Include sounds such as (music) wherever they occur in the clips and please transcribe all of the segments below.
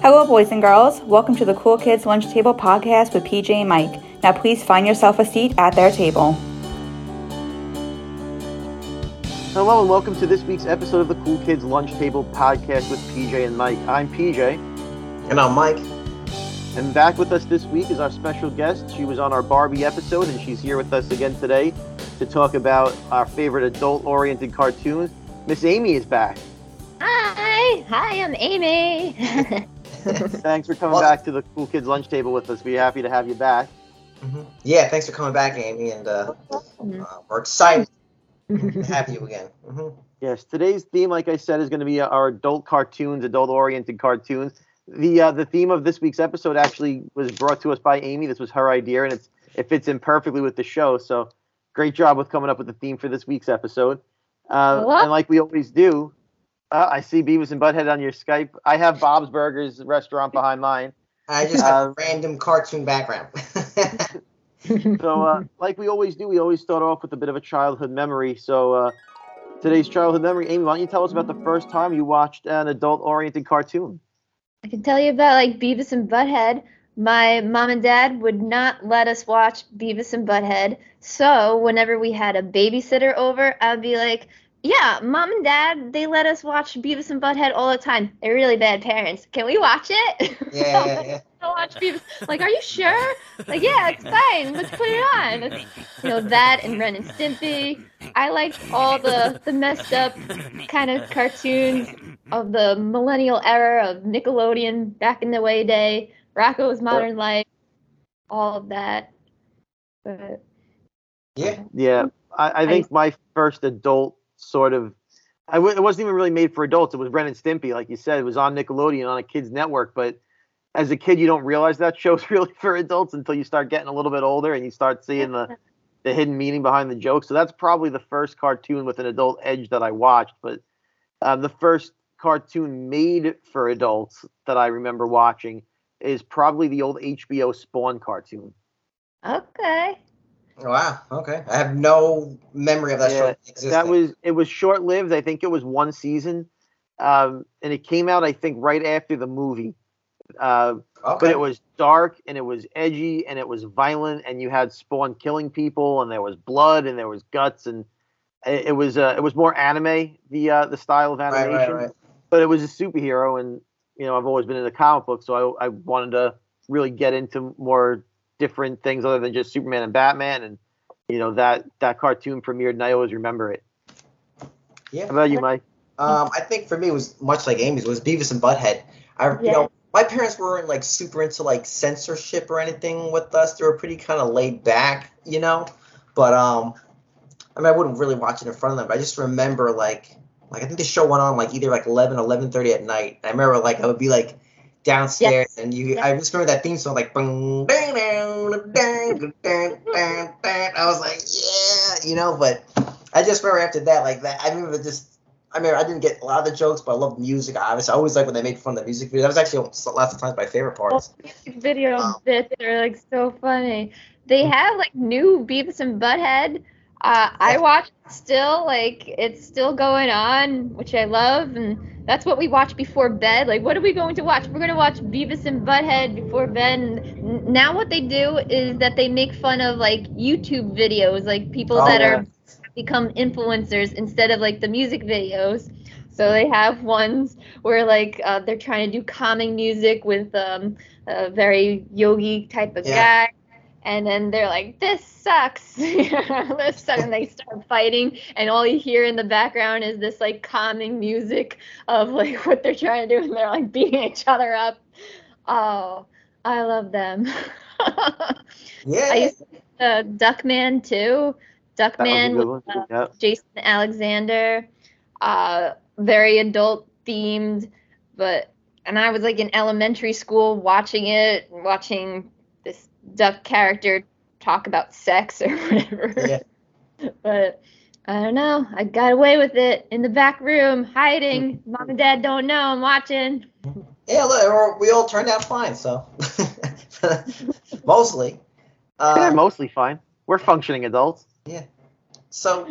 Hello, boys and girls. Welcome to the Cool Kids Lunch Table podcast with PJ and Mike. Now, please find yourself a seat at their table. Hello, and welcome to this week's episode of the Cool Kids Lunch Table podcast with PJ and Mike. I'm PJ, And I'm Mike. And back with us this week is our special guest. She was on our Barbie episode, and she's here with us again today to talk about our favorite adult oriented cartoons. Miss Amy is back. Hi, hi, I'm Amy. (laughs) Thanks for coming Well- back to the Cool Kids Lunch Table with us. We're happy to have you back. Mhm. Yeah, thanks for coming back, Amy, and uh, uh, we're excited (laughs) to have you again. hmm Yes, today's theme, like I said, is going to be our adult cartoons, adult-oriented cartoons. The uh, the theme of this week's episode actually was brought to us by Amy. This was her idea, and it's it fits in perfectly with the show. So, great job with coming up with the theme for this week's episode. Uh, and like we always do, uh, I see Beavis and Butthead on your Skype. I have Bob's Burgers restaurant behind mine. I just have a random cartoon background. (laughs) So, uh, like we always do, we always start off with a bit of a childhood memory. So, uh, today's childhood memory, Amy, why don't you tell us about the first time you watched an adult-oriented cartoon? I can tell you about like Beavis and Butthead. My mom and dad would not let us watch Beavis and Butthead. So whenever we had a babysitter over, I'd be like, "Yeah, mom and dad, they let us watch Beavis and Butthead all the time. They're really bad parents. Can we watch it?" (laughs) yeah, yeah, yeah. (laughs) watch Beavis. Like, are you sure? Like, yeah, it's fine. Let's put it on. It's, you know that and Ren and Stimpy. I liked all the the messed up kind of cartoons of the millennial era of Nickelodeon back in the way day. Rocko's Modern Life, all of that. But yeah. Yeah, I, I think my first adult sort of, I w- it wasn't even really made for adults. It was Ren and Stimpy, like you said. It was on Nickelodeon on a kids network. But as a kid, you don't realize that (laughs) show's really for adults until you start getting a little bit older and you start seeing the the hidden meaning behind the jokes. So that's probably the first cartoon with an adult edge that I watched. But um, the first cartoon made for adults that I remember watching is probably the old HBO Spawn cartoon. okay. Wow. Okay. I have no memory of that Yeah, show that was it was short lived. I think it was one season, um, and it came out I think right after the movie. Uh, okay. But it was dark and it was edgy and it was violent and you had Spawn killing people and there was blood and there was guts and it, it was uh, it was more anime the uh, the style of animation. right, right, right. But it was a superhero and you know I've always been into comic books so I I wanted to really get into more different things other than just Superman and Batman and you know that that cartoon premiered and I always remember it. Yeah. How about you, Mike? Um, I think for me it was much like Amy's was Beavis and Butthead. I you know my parents weren't like super into like censorship or anything with us. They were pretty kind of laid back, you know. But um, I mean I wouldn't really watch it in front of them. But I just remember like like I think the show went on like either like 11, 11.30 at night. I remember like I would be like downstairs and you I just remember that theme song like bang, bang, bang, bang, bang. I was like yeah, you know. But I just remember after that like that I remember just I mean, I didn't get a lot of the jokes, but I love music. Obviously, I always like when they made fun of the music video. That was actually lots of times my favorite parts. music video Wow. bits um, are like so funny. They mm-hmm. have like new Beavis and Butthead. Uh, I watch still, like it's still going on, which I love, and that's what we watch before bed. Like, what are we going to watch? We're gonna watch Beavis and Butthead before bed. And now what they do is that they make fun of like YouTube videos, like people Oh, that yeah. are become influencers instead of like the music videos. So they have ones where like uh, they're trying to do calming music with um, a very yogi type of Yeah. guy. And then they're like, this sucks. this sucks. And they start fighting. And all you hear in the background is this like calming music of like (laughs) what they're trying to do. And they're like beating each other up. Oh, I love them. (laughs) Yeah. I used to uh, Duckman too. A Duckman with uh, Yeah. Jason Alexander, uh, very adult themed, but and I was like in elementary school watching it, watching this duck character talk about sex or (laughs) whatever. Yeah. But I don't know. I got away with it in the back room, hiding. Mom and Dad don't know I'm watching. Yeah, look, we're- all turned out fine, so (laughs) mostly. They're Uh, mostly fine. We're functioning adults. Yeah. So,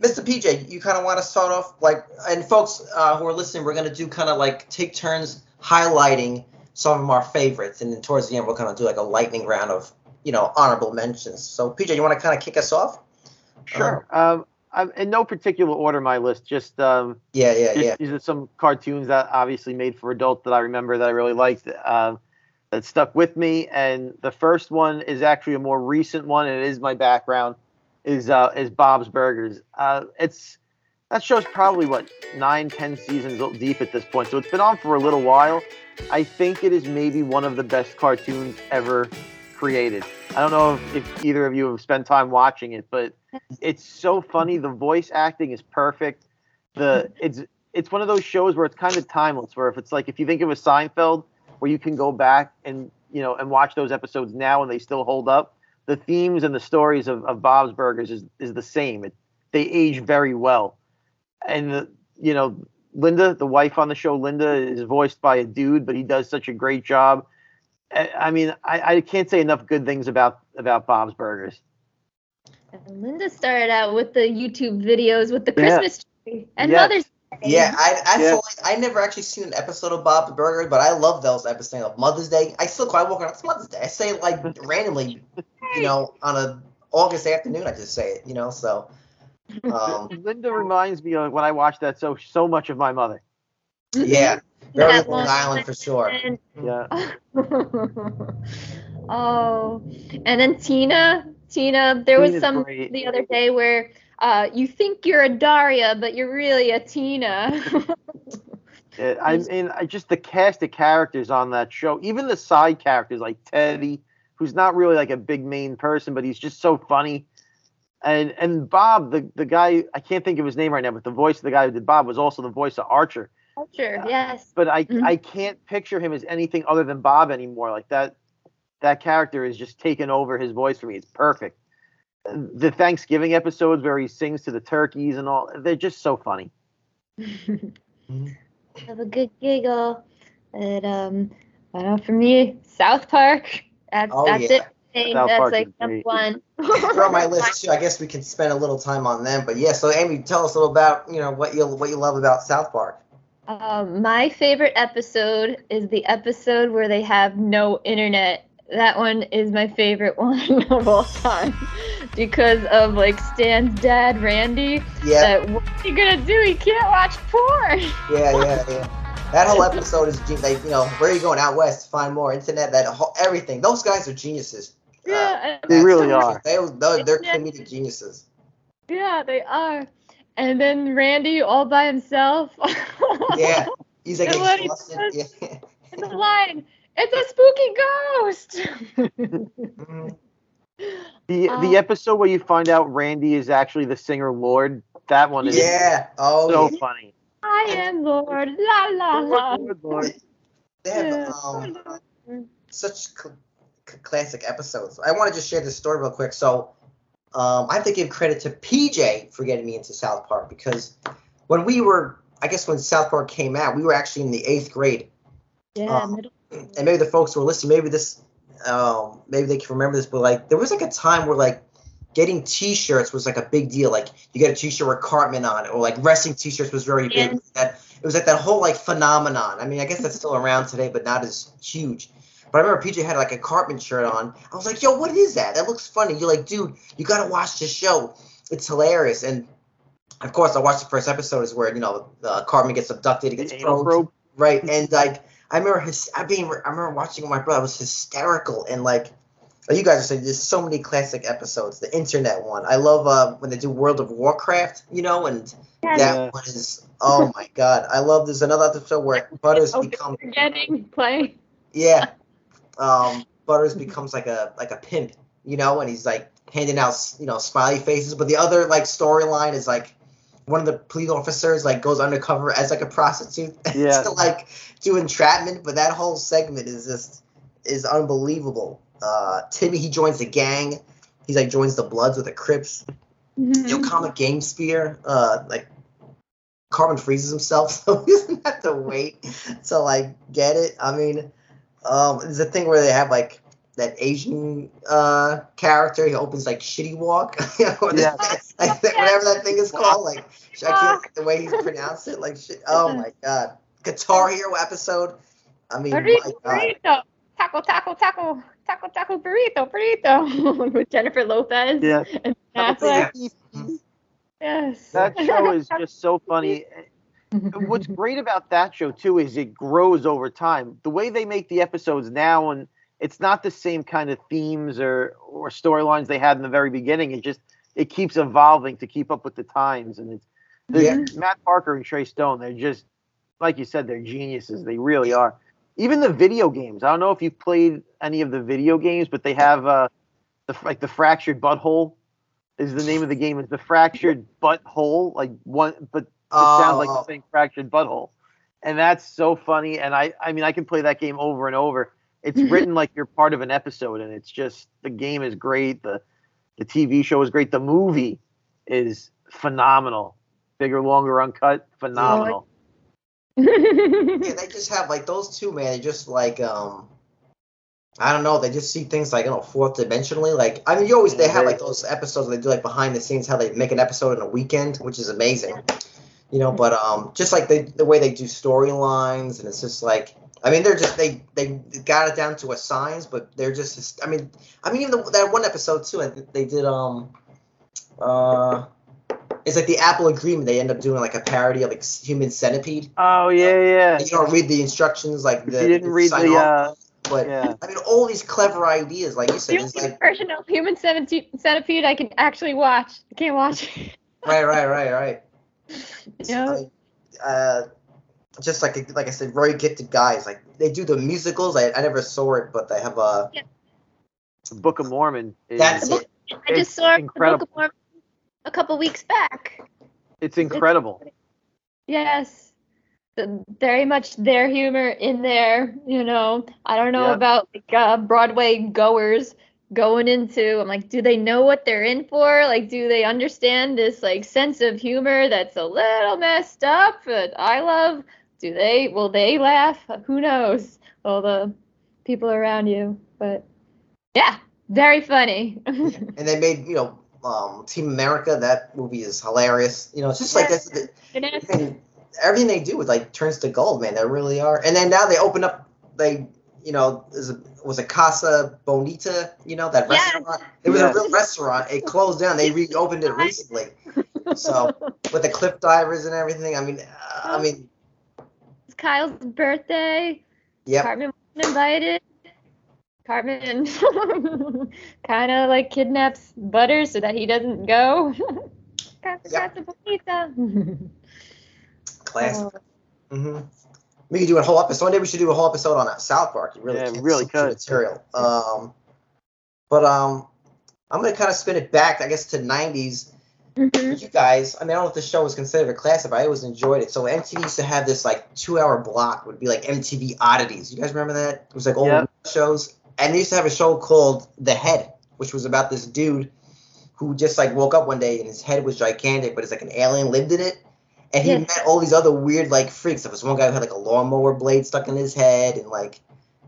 Mr. PJ, you kind of want to start off like, and folks uh, who are listening, we're gonna do kind of like take turns highlighting some of our favorites, and then towards the end, we're gonna do like a lightning round of you know honorable mentions. So, PJ, you want to kind of kick us off? Sure. Um, I'm in no particular order my list. Just um, Yeah, yeah, just, yeah. these are some cartoons that obviously made for adults that I remember that I really liked. Um, that stuck with me, and the first one is actually a more recent one, and it is my background. Is uh, is Bob's Burgers. Uh, it's that show's probably what nine, ten seasons deep at this point, so it's been on for a little while. I think it is maybe one of the best cartoons ever created. I don't know if, if either of you have spent time watching it, but it's so funny. The voice acting is perfect. The (laughs) it's it's one of those shows where it's kind of timeless. Where if it's like if you think of a Seinfeld, where you can go back and you know and watch those episodes now and they still hold up. The themes and the stories of, of Bob's Burgers is is the same. It, they age very well, and you know Linda, the wife on the show, Linda is voiced by a dude, but he does such a great job. I, I mean, I, I can't say enough good things about about Bob's Burgers. And Linda started out with the YouTube videos with the Yeah. Christmas tree and Yes. Mother's Day. Yeah, I I, Yeah. saw, I never actually seen an episode of Bob's Burgers, but I love those episodes of Mother's Day. I still quite walk around. It's Mother's Day. I say it like randomly, you (laughs) know, on a August afternoon. I just say it, you know. So, um, (laughs) Linda reminds me of when I watched that so so much of my mother. yeah, very That Long one- Island for sure. Yeah. (laughs) oh, and then Tina, Tina, there was some great. the other day where uh, you think you're a Daria, but you're really a Tina. (laughs) I mean, I just the cast of characters on that show, even the side characters like Teddy, who's not really like a big main person, but he's just so funny. And and Bob, the the guy, I can't think of his name right now, but the voice of the guy who did Bob was also the voice of Archer. sure, yes. But I Mhm. I can't picture him as anything other than Bob anymore. Like that that character is just taken over his voice for me. It's perfect. The Thanksgiving episodes where he sings to the turkeys and all, they're just so funny. (laughs) Have a good giggle. And um, I don't know, for me, South Park. That's Oh, that's yeah. it. Hey, South that's Park like number one. They're on my list too. I guess we can spend a little time on them. But yeah, so Amy, tell us a little about you know what you what you love about South Park. Um, my favorite episode is the episode where they have no internet. That one is my favorite (laughs) one of all time because of like Stan's dad, Randy. Yeah, That what are you gonna do? He can't watch porn. yeah, yeah, yeah. That whole episode is gen- like you know where are you going out west to find more internet? That whole everything. Those guys are geniuses. Yeah, and- They really are. They, they're, they're comedic geniuses. yeah, they are. And then Randy all by himself. Yeah, he's (laughs) like And what he exhausted. Yeah. And the line, it's a spooky ghost. Mhm. The Uh, the episode where you find out Randy is actually the singer Lorde, that one is yeah. Oh so yeah. funny. I am Lorde. La la la. Lorde, Lorde. They have um, such cl- c- classic episodes. I want to just share this story real quick. So, um, I have to give credit to PJ for getting me into South Park because when we were, I guess when South Park came out, we were actually in the eighth grade. Yeah, Um, middle. and maybe the folks who are listening, maybe this, um, maybe they can remember this, but like there was like a time where like getting T-shirts was like a big deal. Like you get a T-shirt with Cartman on it, or like wrestling T-shirts was very big. Yeah. That it was like that whole like phenomenon. I mean, I guess that's still around today, but not as huge. But I remember PJ had like a Cartman shirt on. I was like, "Yo, what is that? That looks funny." You're like, "Dude, you gotta watch this show. It's hilarious." And of course, I watched the first episode, is where you know uh, Cartman gets abducted, he gets The anal probed. probe. Right, and like I remember his, I mean, I remember watching my brother. It was hysterical, and like, like you guys are saying, there's so many classic episodes. The internet one, I love uh, when they do World of Warcraft, you know, and that Yeah. one is, oh my god, I love. There's another episode where (laughs) Butters Oh, becomes, forgetting play. yeah, um, Butters becomes like a like a pimp, you know, and he's like handing out, you know, smiley faces. But the other like storyline is like one of the police officers like goes undercover as like a prostitute (laughs) Yeah. to like do entrapment. But that whole segment is just is unbelievable. Uh, Timmy he joins the gang. He's like joins the Bloods with the Crips. Mm-hmm. Yo, comic game spear. Uh, like Cartman freezes himself, (laughs) so he doesn't have to wait to like get it. I mean, um, there's a thing where they have like that Asian uh character. He opens like Shitty Wok, you (laughs) know, or Yeah. that- like that- whatever that thing is called. Like I can't the way he pronounced it. Like shit. Oh my (laughs) god, Guitar Hero episode. I mean, my Burrito, god. burrito, taco, taco, taco, taco, taco, burrito, burrito, (laughs) with Jennifer Lopez Yeah. and Affleck. Yes. That show is just so funny. (laughs) What's great about that show too is it grows over time. The way they make the episodes now, and it's not the same kind of themes or or storylines they had in the very beginning. It just it keeps evolving to keep up with the times. And it's Yeah. Matt Parker and Trey Stone. They're just like you said, they're geniuses. They really are. Even the video games. I don't know if you've played any of the video games, but they have uh, the like the fractured butthole is the name of the game. Is the fractured butthole like one, but it sounds like Oh, saying fractured butthole. And that's so funny. And I, I mean, I can play that game over and over. It's (laughs) written like you're part of an episode, and it's just the game is great. The the TV show is great. The movie is phenomenal. Bigger, longer, uncut, phenomenal. (laughs) yeah, they just have like those two man. They just like um, I don't know. They just see things like you know fourth dimensionally. Like I mean, you always they have like those episodes where they do like behind the scenes how they make an episode in a weekend, which is amazing. You know, but um, just like they the way they do storylines, and it's just like I mean, they're just they they got it down to a science, but they're just I mean I mean even the, that one episode too. I think they did um uh. It's like the Apple Agreement. They end up doing like a parody of like Human Centipede. Oh yeah, yeah. You don't read the instructions like the. you didn't read sign the, off, uh, but yeah. I mean, all these clever ideas, like you said, The it's only like version of Human Centipede, Centipede I can actually watch. I can't watch. right, right, right, right. It's Yeah. uh, just like like I said, very gifted guys. Like they do the musicals. I, I never saw it, but they have a. The Book of Mormon. Is, That's it. I just saw the incredible. Book of Mormon a couple weeks back. It's incredible. Yes. The- Very much their humor in there, you know. I don't know Yeah. about like uh, Broadway goers going into I'm like, do they know what they're in for? Like do they understand this like sense of humor that's a little messed up but I love? Do they will they laugh? Who knows? All the people around you. But yeah, very funny. (laughs) And they made you know um, Team America. That movie is hilarious. You know, it's just like Yes. that's. It is. and everything they do is like turns to gold, man. They really are. And then now they open up, they, you know, is a, was a Casa Bonita, you know, that Yes. restaurant. It was Yes. a real restaurant. It closed down. They reopened it (laughs) recently. So with the cliff divers and everything, I mean, uh, I mean, It's Kyle's birthday. yep. Cartman wasn't invited. Cartman (laughs) kind of like kidnaps Butter so that he doesn't go. (laughs) Casa Yep. Casa Bonita. Classic. Oh, hmm We could do a whole episode. One day we should do a whole episode on uh, South Park. You really Yeah, can't really could. material. Um, but um, I'm gonna kind of spin it back, I guess, to '90s. mhm. you guys, I mean, I don't know if the show was considered a classic, but I always enjoyed it. So MTV used to have this like two-hour block would be like MTV oddities. You guys remember that? It was like old Yeah. shows, and they used to have a show called The Head, which was about this dude who just like woke up one day and his head was gigantic, but it's like an alien lived in it. And he Yeah. met all these other weird like freaks. There was one guy who had like a lawnmower blade stuck in his head, and like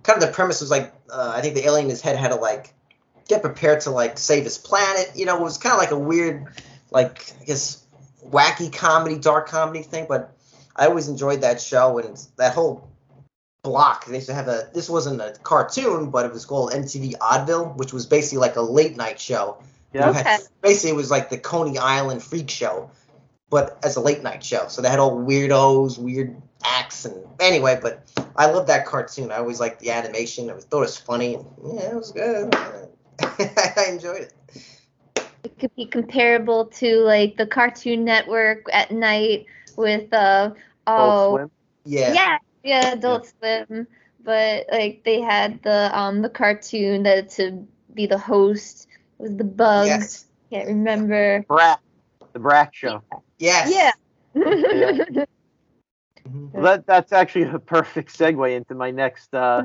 kind of the premise was like uh, I think the alien in his head had to like get prepared to like save his planet. You know, it was kind of like a weird, like I guess wacky comedy, dark comedy thing. But I always enjoyed that show and that whole block. They used to have a. This wasn't a cartoon, but it was called MTV Oddville, which was basically like a late night show. Yeah. You had- basically, it was like the Coney Island freak show, but as a late night show. So they had all weirdos, weird acts, and anyway. But I love that cartoon. I always liked the animation. I thought it was funny. And, yeah, it was good. (laughs) I enjoyed it. It could be comparable to like the Cartoon Network at night with uh Adult oh Swim. Yeah. yeah yeah Adult Swim, but like they had the um the cartoon that to be the host was the bugs. Yes. Can't remember. Brak. The Brak Show. Yes. Yeah. Mhm. Well, that that's actually a perfect segue into my next. Uh,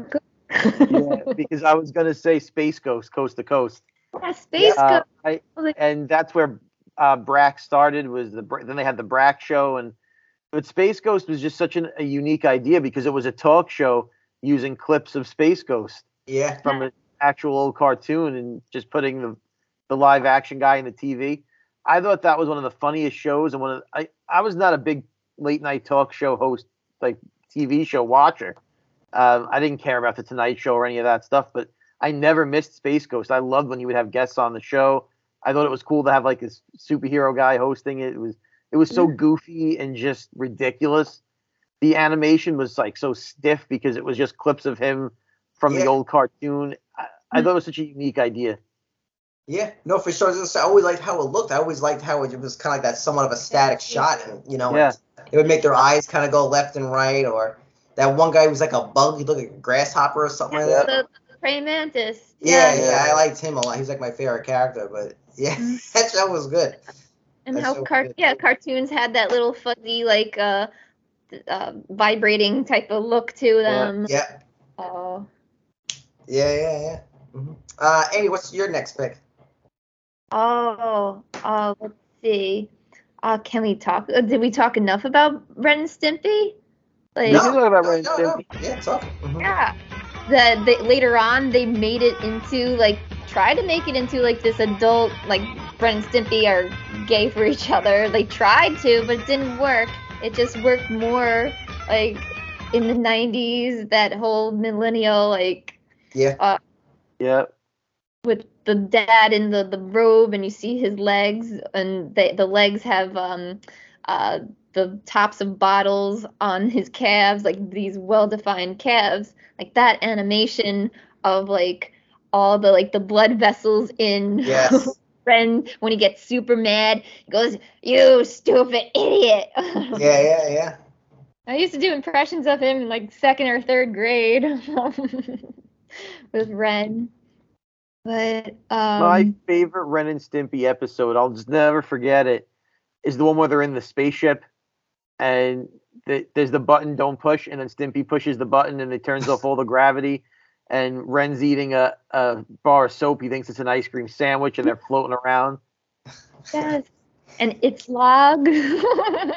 yeah, because I was gonna say Space Ghost, Coast to Coast. Yeah, Space Uh, Ghost. I, Like- and that's where uh, Brak started. Was the then they had the Brak show, and but Space Ghost was just such an, a unique idea because it was a talk show using clips of Space Ghost Yeah. from an actual old cartoon and just putting the the live action guy in the TV. I thought that was one of the funniest shows, and one of I I was not a big late night talk show host like TV show watcher. Um, I didn't care about the Tonight Show or any of that stuff, but I never missed Space Ghost. I loved when he would have guests on the show. I thought it was cool to have like this superhero guy hosting it. It was it was so goofy and just ridiculous. The animation was like so stiff because it was just clips of him from Yeah. the old cartoon. I, I thought it was such a unique idea. Yeah, no, for sure. I always liked how it looked. I always liked how it was kind of like that somewhat of a static shot, and you know, Yeah. it would make their eyes kind of go left and right, or that one guy was like a bug. He looked like a grasshopper or something like that. The, the praying mantis. Yeah, Yeah. yeah, I liked him a lot. He was like my favorite character, but (laughs) yeah, that show was good. And That's how so car- good. yeah, cartoons had that little fuzzy like uh, uh vibrating type of look to them. Yeah, Oh. yeah, yeah, yeah. hmm Uh, Amy, what's your next pick? Oh, uh, let's see. Uh, can we talk? Uh, did we talk enough about Ren and Stimpy? Like, No. can talk about Ren and no, no. Stimpy. Yeah, talk. Mhm. yeah. That they, later on they made it into like try to make it into like this adult like Ren and Stimpy are gay for each other. They tried to, but it didn't work. It just worked more like in the 90s. That whole millennial like Yeah, Yeah. with the dad in the, the robe and you see his legs and the, the legs have um uh the tops of bottles on his calves like these well defined calves like that animation of like all the like the blood vessels in yes, (laughs) Ren when he gets super mad he goes you stupid idiot (laughs) yeah, yeah, yeah. I used to do impressions of him in like second or third grade (laughs) with Ren. But um My favorite Ren and Stimpy episode, I'll just never forget it, is the one where they're in the spaceship and the, there's the button don't push, and then Stimpy pushes the button and it turns off all the (laughs) gravity. And Ren's eating a, a bar of soap. He thinks it's an ice cream sandwich, and they're floating around. yes. And it's log. (laughs)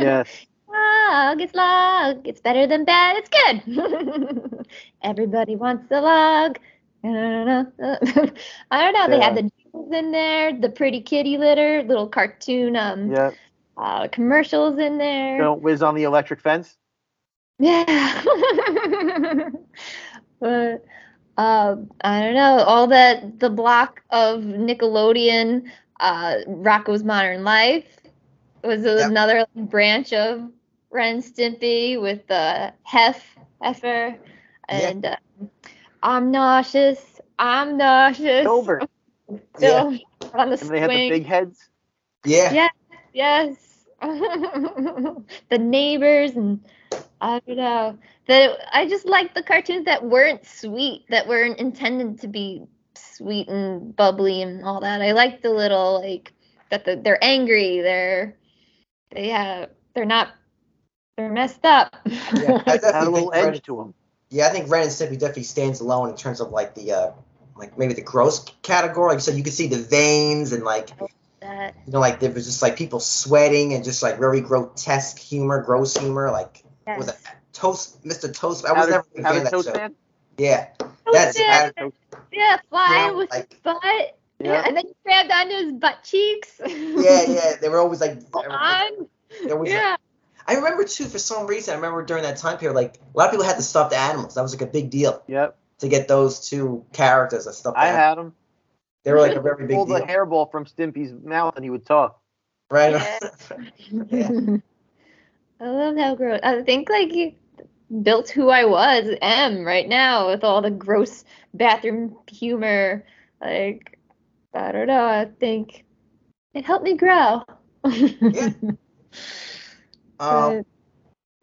Yes. Log, it's log. It's better than bad. It's good. (laughs) Everybody wants the log. I don't know. I don't know. They had the jingles in there, the pretty kitty litter, little cartoon um Yeah. uh, commercials in there. Don't whiz on the electric fence. Yeah. (laughs) but um, I don't know. All that the block of Nickelodeon, uh, Rocko's Modern Life was Yep. another branch of Ren Stimpy with the Hef Heffer and uh, I'm nauseous. I'm nauseous. Over. (laughs) Still on the And they had the big heads. Yeah, Yeah. Yes. (laughs) the neighbors and I don't know. That I just like the cartoons that weren't sweet, that weren't intended to be sweet and bubbly and all that. I like the little like that the, they're angry, they're they have they're not they're messed up. yeah. I Had a little edge to them. Yeah, I think Ren and Stimpy definitely stands alone in terms of like the uh, like maybe the gross category. Like you said, you could see the veins and like that you know, like there was just like people sweating and just like very grotesque humor, gross humor. Like was it Toast, Mr. Toast? I was How never did, a how fan did of Toast that show. Man? Yeah, that's yeah, I- yeah, flying know, with like- his butt. Yeah. Yeah. and then he grabbed onto his butt cheeks. yeah, (laughs) yeah. They were always like, On. there was Yeah. I remember too, for some reason, I remember during that time period, like a lot of people had the stuffed animals. That was like a big deal Yep. to get those two characters as stuffed I animals. had them. They were like a very big Pull the deal, hairball from Stimpy's mouth and he would talk. right? Yeah. (laughs) (laughs) I love how gross. I think like you built who I was, am right now with all the gross bathroom humor. Like I don't know. I think it helped me grow. (laughs) Yeah. Um,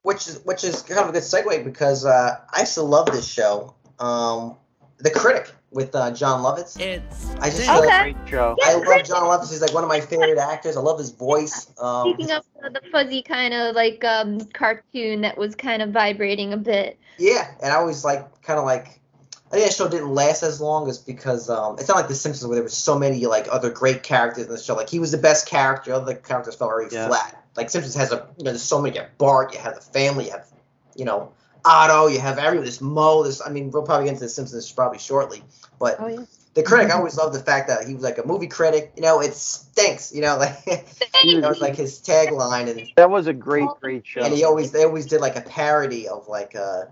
which is which is kind of a good segue because uh, I still love this show, um, The Critic with uh, Jon Lovitz. It's I just Okay. uh, Great show. Yeah, I love Jon Lovitz. He's like one of my favorite actors. I love his voice. Um, Speaking of the, the fuzzy kind of like um cartoon that was kind of vibrating a bit. Yeah, and I always like kind of like I think that show didn't last as long as because um, it's not like The Simpsons where there were so many like other great characters in the show. Like he was the best character, other characters felt very Yeah. flat. Like Simpsons has a you know there's so many. You have Bart, you have the family, you have you know Otto, you have everyone. This Mo, this I mean, we'll probably get into the Simpsons probably shortly, but Oh yeah. the critic, I mm-hmm. always loved the fact that he was like a movie critic. You know, it stinks. You know, (laughs) like that was like his tagline, and That was a great, great show. and he always they always did like a parody of like a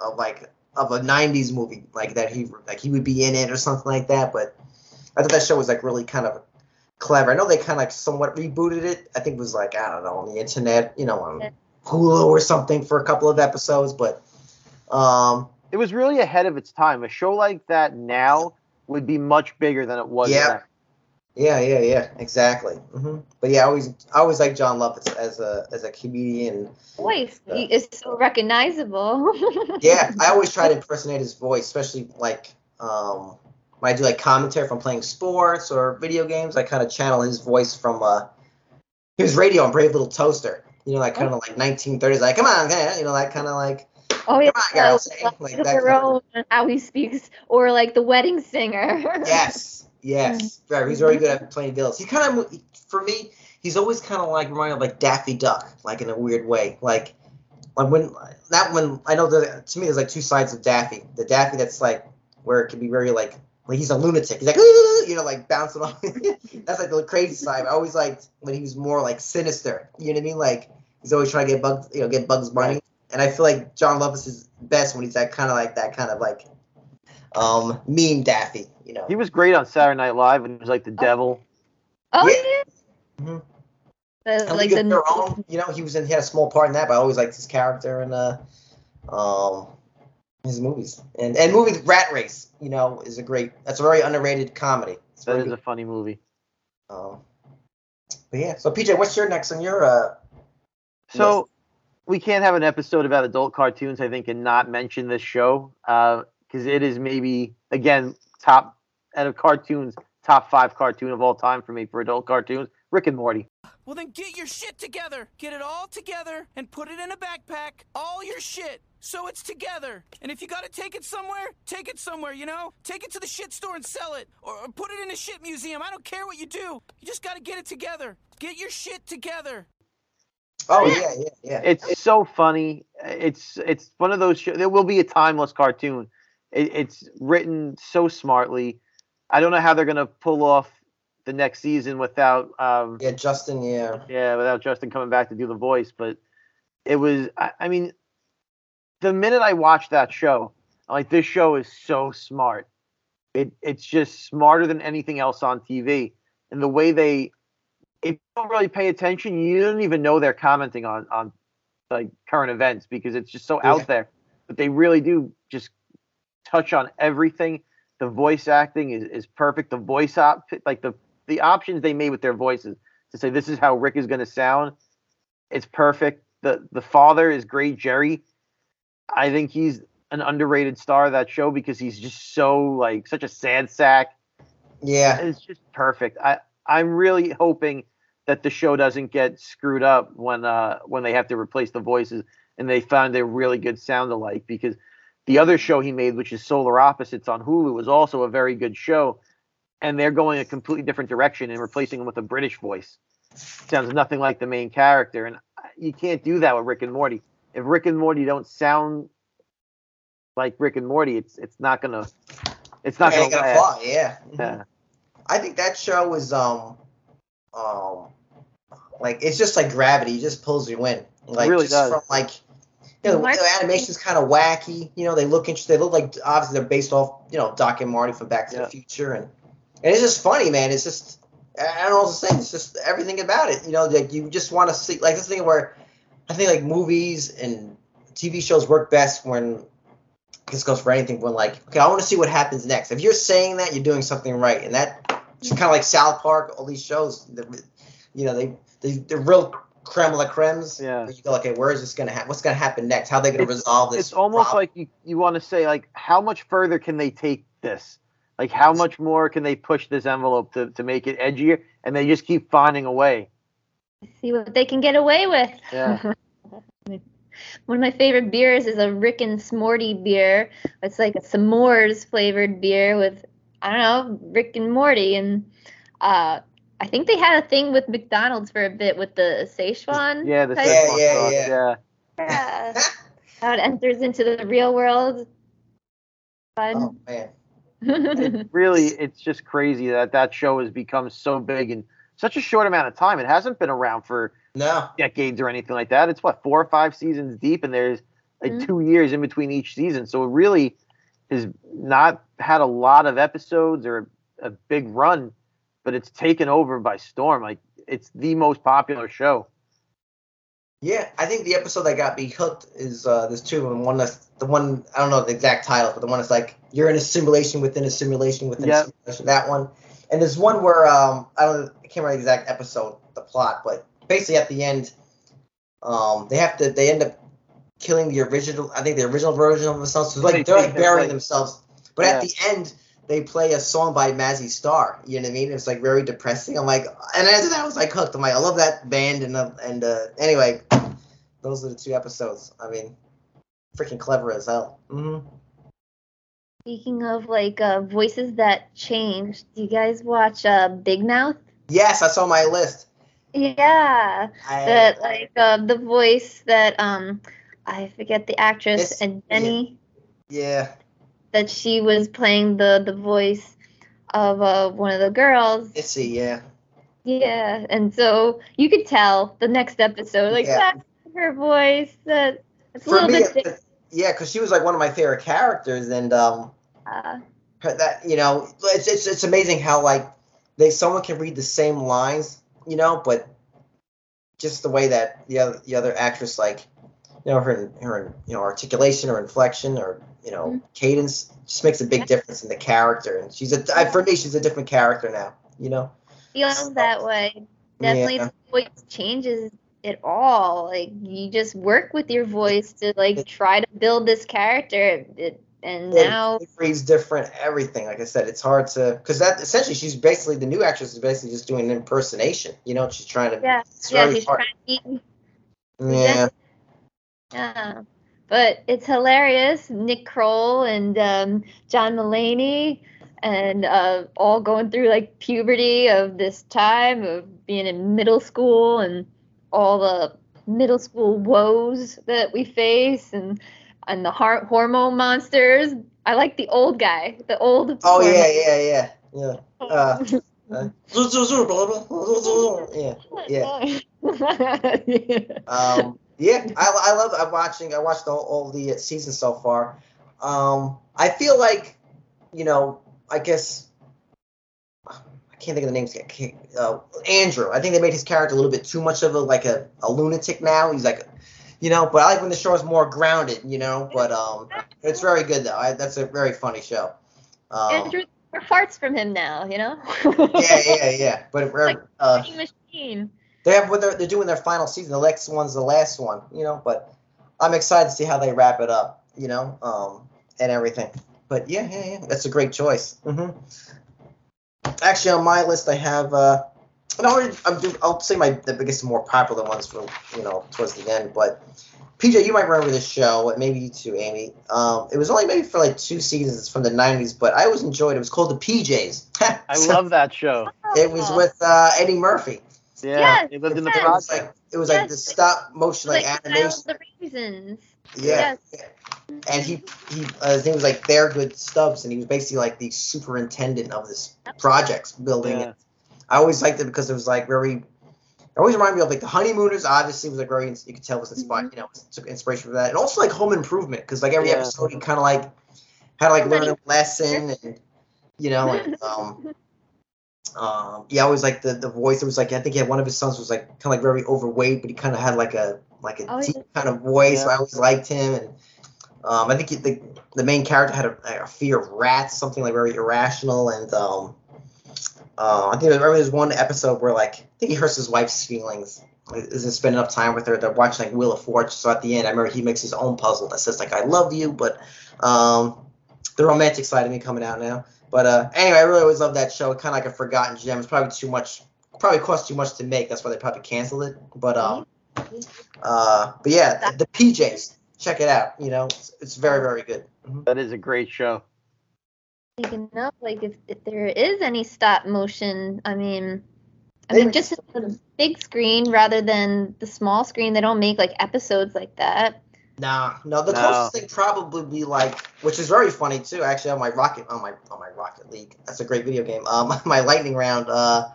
of like of a '90s movie like that he like he would be in it or something like that. But I thought that show was like really kind of clever. I know they kind of like somewhat rebooted it. I think it was like I don't know on the internet, you know, on Yeah. Hulu or something for a couple of episodes. But um, it was really ahead of its time. A show like that now would be much bigger than it was. Yeah. then. yeah, yeah, yeah, exactly. hmm But yeah, I always I always like Jon Lovitz as a as a comedian. Voice he is so recognizable. (laughs) yeah, I always try to impersonate his voice, especially like um, when I do like commentary from playing sports or video games. I kind of channel his voice from uh, his radio on Brave Little Toaster. You know, like kind of like 1930s, like come on, you know, that kind of like Oh yeah, on, uh, like like that kind and how he speaks, or like the wedding singer. (laughs) yes, yes, right. He's very good at playing villains. He kind of, for me, he's always kind of like reminded of like Daffy Duck, like in a weird way, like. Like when that one I know that to me there's like two sides of Daffy. The Daffy that's like where it can be very like like he's a lunatic. He's like you know like bouncing off. (laughs) that's like the crazy side. I always liked when he was more like sinister. You know what I mean? Like he's always trying to get bugs you know get Bugs Bunny. And I feel like Jon Lovitz is best when he's that kind of like that kind of like um meme Daffy. You know. He was great on Saturday Night Live, and he was like the devil. Oh Yeah. yeah. Mhm. The- like the Their Own, you know, he was in he had a small part in that, but I always liked his character and uh um his movies. And and movie Rat Race, you know, is a great that's a very underrated comedy. It's That is good. a funny movie. Um, but yeah, so PJ, what's your next on your uh So we can't have an episode about adult cartoons, I think, and not mention this show because it is maybe again top out of cartoons, top five cartoon of all time for me for adult cartoons. Rick and Morty. Well, then get your shit together. Get it all together and put it in a backpack. All your shit. So it's together. And if you gotta take it somewhere, take it somewhere, you know? Take it to the shit store and sell it. Or, or put it in a shit museum. I don't care what you do. You just gotta get it together. Get your shit together. Oh yeah, yeah, yeah. It's so funny. It's it's one of those. Show, there will be a timeless cartoon. It, it's written so smartly. I don't know how they're gonna pull off the next season without um, Yeah, Justin, yeah. Yeah, without Justin coming back to do the voice, but it was. I, I mean, the minute I watched that show, I'm like, this show is so smart. It it's just smarter than anything else on TV, and the way they, if you don't really pay attention, you don't even know they're commenting on on like current events because it's just so Yeah. out there. But they really do just touch on everything. The voice acting is, is perfect. The voice op like the the options they made with their voices to say this is how Rick is going to sound. It's perfect. the The father is great, Jerry. I think he's an underrated star of that show because he's just so like such a sad sack. Yeah. It's just perfect. I I'm really hoping that the show doesn't get screwed up when uh when they have to replace the voices and they found a really good sound alike because the other show he made, which is Solar Opposites on Hulu, was also a very good show, and they're going a completely different direction and replacing him with a British voice. Sounds nothing like the main character, and you can't do that with Rick and Morty. If Rick and Morty don't sound like Rick and Morty, it's it's not gonna it's not It gonna, gonna fly, yeah. Mhm. Yeah. I think that show is um um like it's just like gravity, it just pulls you in. Like really just does. from like you know, the, Mark- the animation's kind of wacky. You know, they look interesting. They look like obviously they're based off you know Doc and Marty from Back to Yeah. the Future, and and it's just funny, man. It's just I don't know what to say. It's just everything about it. You know, like you just want to see like this thing where I think like movies and TV shows work best when this goes for anything when like okay I want to see what happens next. If you're saying that, you're doing something right, and that just kind of like South Park, all these shows, that, you know, they they they're real creme la cremes. Yeah. You go, okay, where is this gonna happen? What's gonna happen next? How are they gonna It's- resolve this? it's almost problem? like you, you want to say like how much further can they take this like how much more can they push this envelope to, to make it edgier and they just keep finding a way See what they can get away with. Yeah. (laughs) One of my favorite beers is a Rick and Smorty beer. It's like a s'mores flavored beer with I don't know Rick and Morty, and uh, I think they had a thing with McDonald's for a bit with the Szechuan. yeah the type- Yeah, Szechuan yeah, sauce, yeah. Yeah. (laughs) How it enters into the real world. Oh Fun. Man. (laughs) really, it's just crazy that that show has become so big in such a short amount of time. It hasn't been around for No. decades or anything like that. It's what four or five seasons deep, and there's like Mhm. two years in between each season. So it really has not had a lot of episodes or a big run, but it's taken over by storm. Like it's the most popular show. Yeah, I think the episode that got me hooked is uh there's two of them. One that's the one I don't know the exact title, but the one that's like you're in a simulation within a simulation within Yep. a simulation. That one. And there's one where um I don't I can't remember the exact episode, the plot, but basically at the end, um they have to they end up killing the original I think the original version of themselves. So like they're like burying themselves. But at the end they play a song by Mazzy Star. You know what I mean? It's like very depressing. I'm like, and after that I was like hooked. I'm like, I love that band and uh, and uh, anyway, those are the two episodes. I mean, freaking clever as hell. Mm-hmm. Speaking of like uh, voices that change, do you guys watch uh, Big Mouth? Yes, I saw my list. Yeah, I, that like uh, the voice that um I forget the actress and Jenny yeah, that she was playing the the voice of uh, one of the girls. Missy, yeah. Yeah, and so you could tell the next episode like Yeah. that's her voice. That it's a little me, bit. di- it- yeah, because she was like one of my favorite characters, and um, uh, her, that you know, it's, it's it's amazing how like they someone can read the same lines, you know, but just the way that the other the other actress like, you know, her her you know articulation or inflection or you know Mhm. cadence just makes a big difference in the character, and she's a I, for me she's a different character now, you know. feels that way. Definitely, Yeah. the voice changes it all. Like you just work with your voice to like try to build this character, it, and It- now it different everything like i said it's hard to because that essentially she's basically the new actress is basically just doing an impersonation you know she's trying to yeah, it's yeah, she's hard. trying to be yeah Yeah. But it's hilarious. Nick Kroll and um, John Mulaney and uh, all going through like puberty of this time of being in middle school and all the middle school woes that we face and and the har- hormone monsters. I like the old guy, the old. oh hormone- yeah yeah yeah yeah uh, uh, (laughs) yeah yeah. (laughs) um yeah I, I love i'm watching i watched all, all the uh, seasons so far um i feel like you know i guess I can't think of the names. Uh, Andrew. I think they made his character a little bit too much of a like a, a lunatic now. He's like, you know. But I like when the show is more grounded, you know. But um, it's very good though. I, that's a very funny show. Um, Andrew farts from him now, you know? yeah, yeah, yeah. But Like- uh, machine. They have what they're, they're doing their final season. The next one's the last one, you know. But I'm excited to see how they wrap it up, you know, um, and everything. But yeah, yeah, yeah. That's a great choice. hmm Actually, on my list, I have. Uh, no, I'm do, I'll say my the biggest, more popular ones for you know towards the end. But PJ, you might remember this show. Maybe you too, Amy. Um, it was only maybe for like two seasons from the '90s, but I always enjoyed it. It was called the PJs. (laughs) I love that show. It was with uh, Eddie Murphy. Yeah, Yes, he lived in the yes. It was project. like it was like Yes. the stop motion like, like animation. the raisins. Yeah. And he he uh, his name was like Thurgood Stubbs, and he was basically like the superintendent of this projects building. Yeah. I always liked it because it was like very. It always reminded me of like the Honeymooners. Obviously, was like very. You could tell it was inspired. You know, took inspiration from that, and also like Home Improvement because like every Yeah. episode he kind of like had to like learn a lesson (laughs) and you know and um. (laughs) Um, yeah, I always like the the voice. It was like I think he had one of his sons was like kind of like very overweight, but he kind of had like a like a Oh, deep yeah. kind of voice. So I always liked him, and um, I think he, the the main character had a, a fear of rats, something like very irrational, and um, uh, I think I remember there's one episode where like I think he hurts his wife's feelings. Isn't spending enough time with her. They're watching like Wheel of Fortune. So at the end, I remember he makes his own puzzle that says like "I love you," but um, the romantic side of me coming out now. But uh, anyway, I really always loved that show. Kind of like a forgotten gem. It's probably too much. Probably cost too much to make. That's why they probably canceled it. But um, uh, but yeah, the, the PJs. Check it out. You know, it's, it's very very good. Mhm. That is a great show. Thinking of like if, if there is any stop motion, I mean, I They- mean just the big screen rather than the small screen. They don't make like episodes like that. Nah, no. The No. closest thing probably be like, which is very funny too. Actually, on my Rocket, on my on my Rocket League, that's a great video game. Um, (laughs) my Lightning Round, uh,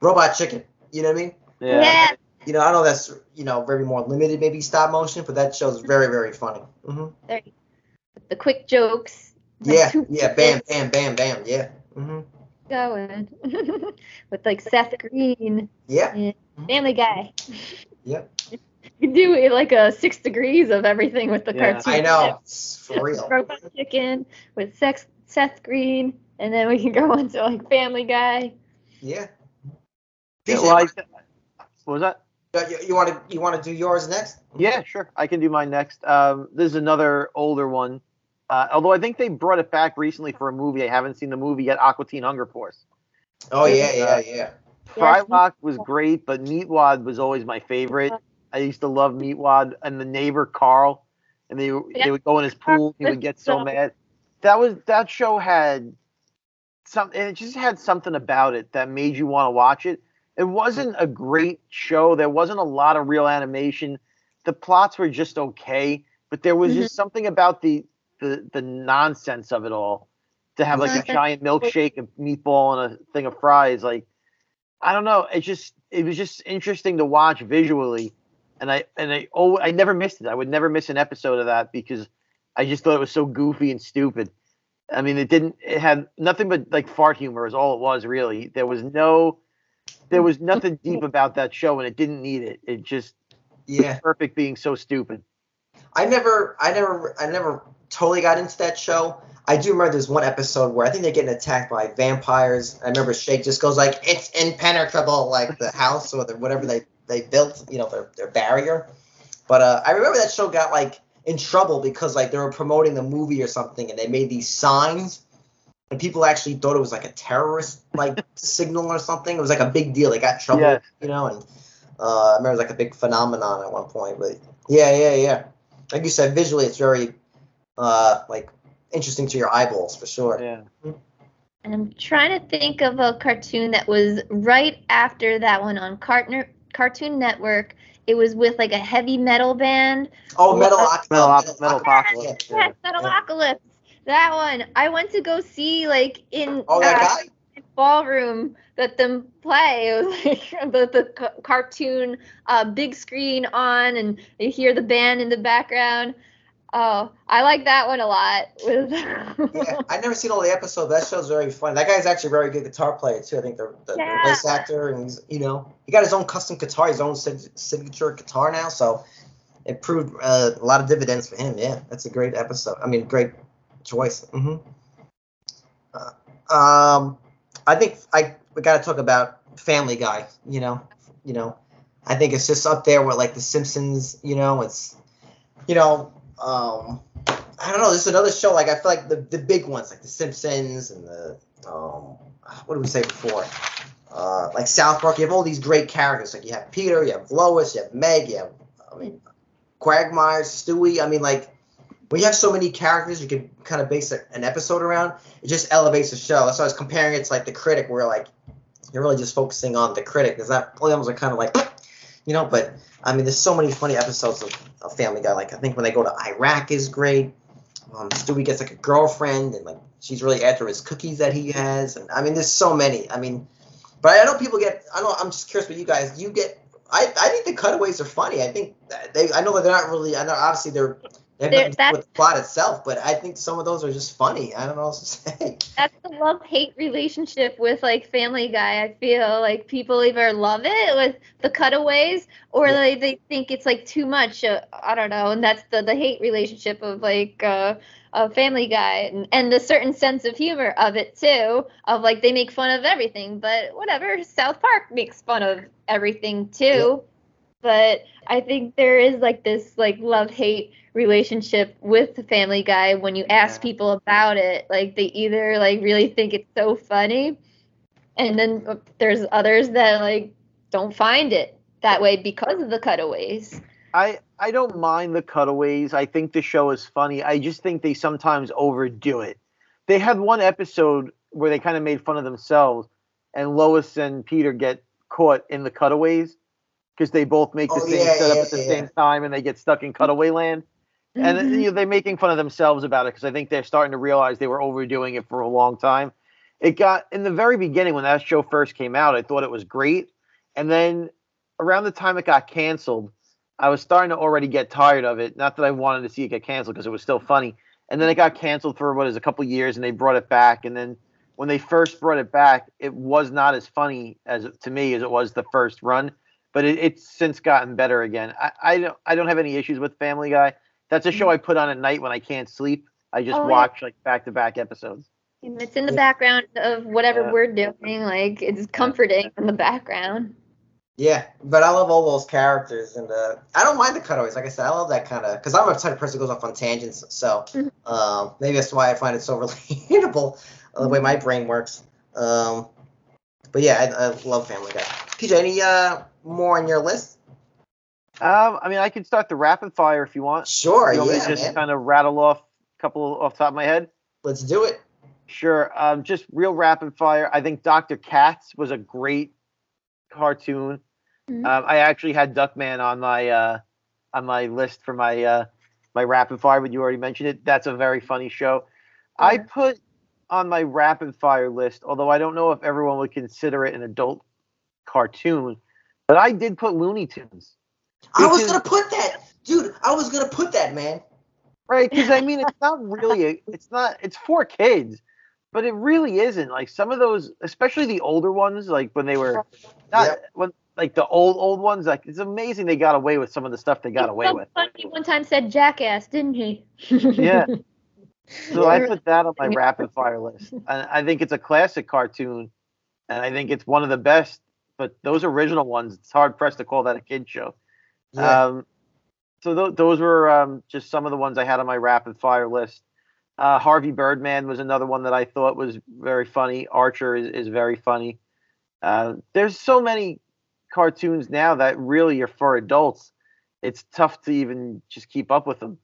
Robot Chicken. You know what I mean? Yeah. You know, I know that's you know very more limited, maybe stop motion, but that show's very very funny. Mm-hmm. The quick jokes. Yeah, yeah, bam, bam, bam, bam. Yeah. hmm Going. (laughs) With like Seth Green, Yeah. Family Guy. Yep. (laughs) You do like a six degrees of everything with the Yeah. cartoon. I know. It's for real. (laughs) Robot Chicken with sex, Seth Green, and then we can go into like Family Guy. Yeah. Yeah, well, I, what was that? uh, you- you want to you want to do yours next? Yeah, sure. I can do mine next. Um, this is another older one. Uh, although I think they brought it back recently for a movie. I haven't seen the movie yet. Aqua Teen Hunger Force. Oh yeah, yeah, yeah. Frylock was great, but Meatwad was always my favorite. I used to love Meatwad and the neighbor Carl, and they they would go in his pool. He would get so mad. That was that show had some. and It just had something about it that made you want to watch it. It wasn't a great show. There wasn't a lot of real animation. The plots were just okay, but there was just mm-hmm. something about the the the nonsense of it all. To have like a mm-hmm. giant milkshake, a meatball, and a thing of fries, like I don't know. It just it was just interesting to watch visually, and I and I oh I never missed it. I would never miss an episode of that because I just thought it was so goofy and stupid. I mean, it didn't. It had nothing but like fart humor is all it was really. There was no, there was nothing deep about that show, and it didn't need it. It just Yeah. perfect being so stupid. I never, I never, I never totally got into that show. I do remember there's one episode where I think they're getting attacked by vampires. I remember Shake just goes like, "It's impenetrable," like the house or the whatever they they built, you know, their their barrier. But uh, I remember that show got like in trouble because like they were promoting the movie or something, and they made these signs, and people actually thought it was like a terrorist like (laughs) signal or something. It was like a big deal. They got in trouble, Yes. you know, and uh, I remember it was like a big phenomenon at one point. But yeah, yeah, yeah. Like you said, visually, it's very uh, like interesting to your eyeballs for sure. Yeah. And I'm trying to think of a cartoon that was right after that one on Cartoon Cartoon Network. It was with like a heavy metal band. Oh, Metal Well, Oc- Metal Oc- Metal Apocalypse. Yeah. Yes, Metalocalypse. That one. I went to go see like in Oh, that uh, guy. ballroom that them play. (laughs) It was like the, the ca- cartoon uh, big screen on, and you hear the band in the background. Oh, I like that one a lot. Yeah, (laughs) I've never seen all the episodes. That show's very funny. That guy's actually a very good guitar player too. I think the, the, the Yeah. voice actor, and he's you know he got his own custom guitar, his own signature guitar now. So it proved uh, a lot of dividends for him. Yeah, that's a great episode. I mean, great choice. hmm Uh, um, I think I we got to talk about Family Guy. You know, you know, I think it's just up there with like The Simpsons. You know, it's you know, um, I don't know. This is another show. Like I feel like the the big ones, like The Simpsons and the um, what did we say before? Uh, like South Park. You have all these great characters. Like you have Peter, you have Lois, you have Meg, you have I mean, Quagmire, Stewie. I mean, like when you have so many characters, you can kind of base an episode around. It just elevates the show. So I was comparing it to like the critic, where like you're really just focusing on the critic. Because that others are kind of like, you know. But I mean, there's so many funny episodes of, of Family Guy. Like I think when they go to Iraq is great. Um, Stewie gets like a girlfriend, and like she's really after his cookies that he has. And I mean, there's so many. I mean, but I know people get. I know. I'm just curious with you guys. You get? I, I think the cutaways are funny. I think they. I know that they're not really. I know obviously they're. They have They're- nothing to do that's- with the plot itself, but I think some of those are just funny. I don't know what to (laughs) say. That's the love hate relationship with like Family Guy. I feel like people either love it with the cutaways or Yeah. they, they think it's like too much. Uh, I don't know. And that's the, the hate relationship of like uh, a Family Guy and, and the certain sense of humor of it too. Of like they make fun of everything, but whatever. South Park makes fun of everything too. But I think there is like this like love hate relationship with the family guy when you ask Yeah. people about it like they either like really think it's so funny and then uh, there's others that like don't find it that way because of the cutaways I I don't mind the cutaways. I think the show is funny. I just think they sometimes overdo it. They had one episode where they kind of made fun of themselves, and Lois and Peter get caught in the cutaways, because they both make the Oh, same yeah, setup yeah, at the yeah. same time and they get stuck in cutaway land. And Mhm. you know, they're making fun of themselves about it because I think they're starting to realize they were overdoing it for a long time. It got in the very beginning when that show first came out, I thought it was great. And then around the time it got canceled, I was starting to already get tired of it. Not that I wanted to see it get canceled because it was still funny. And then it got canceled for what is a couple years and they brought it back. And then when they first brought it back, it was not as funny as to me as it was the first run. But it, it's since gotten better again. I, I don't I don't have any issues with Family Guy. That's a show I put on at night when I can't sleep. I just Oh, yeah. watch like back to back episodes. And It's in the background of whatever Yeah. we're doing. Like it's comforting in the background. Yeah, but I love all those characters, and uh, I don't mind the cutaways. Like I said, I love that kind of because I'm a type of person who goes off on tangents. So Mhm. um, maybe that's why I find it so (laughs) relatable uh, the way my brain works. Um, but yeah, I, I love Family Guy. PJ, any uh, more on your list? Um, I mean, I can start the rapid fire if you want. Sure, You want yeah, to just man. kind of rattle off a couple off the top of my head? Let's do it. Sure. Um, just real rapid fire. I think Dr. Katz was a great cartoon. Mhm. Um, I actually had Duckman on my uh, on my list for my uh, my rapid fire, but you already mentioned it. That's a very funny show. I put on my rapid fire list, although I don't know if everyone would consider it an adult cartoon, but I did put Looney Tunes. I was gonna put that, dude. I was gonna put that, man. Right, because I mean, it's not really a, it's not, it's for kids, but it really isn't. Like some of those, especially the older ones, like when they were not Yep. when like the old old ones, like it's amazing they got away with some of the stuff they got away So with. funny, one time said jackass, didn't he? Yeah. (laughs) So I put that on my rapid fire list. And I think it's a classic cartoon, and I think it's one of the best. But those original ones, it's hard pressed to call that a kid show. Yeah. Um, so th- those were um, just some of the ones I had on my rapid fire list. Uh, Harvey Birdman was another one that I thought was very funny. Archer is, is very funny. Uh, there's so many cartoons now that really are for adults. It's tough to even just keep up with them.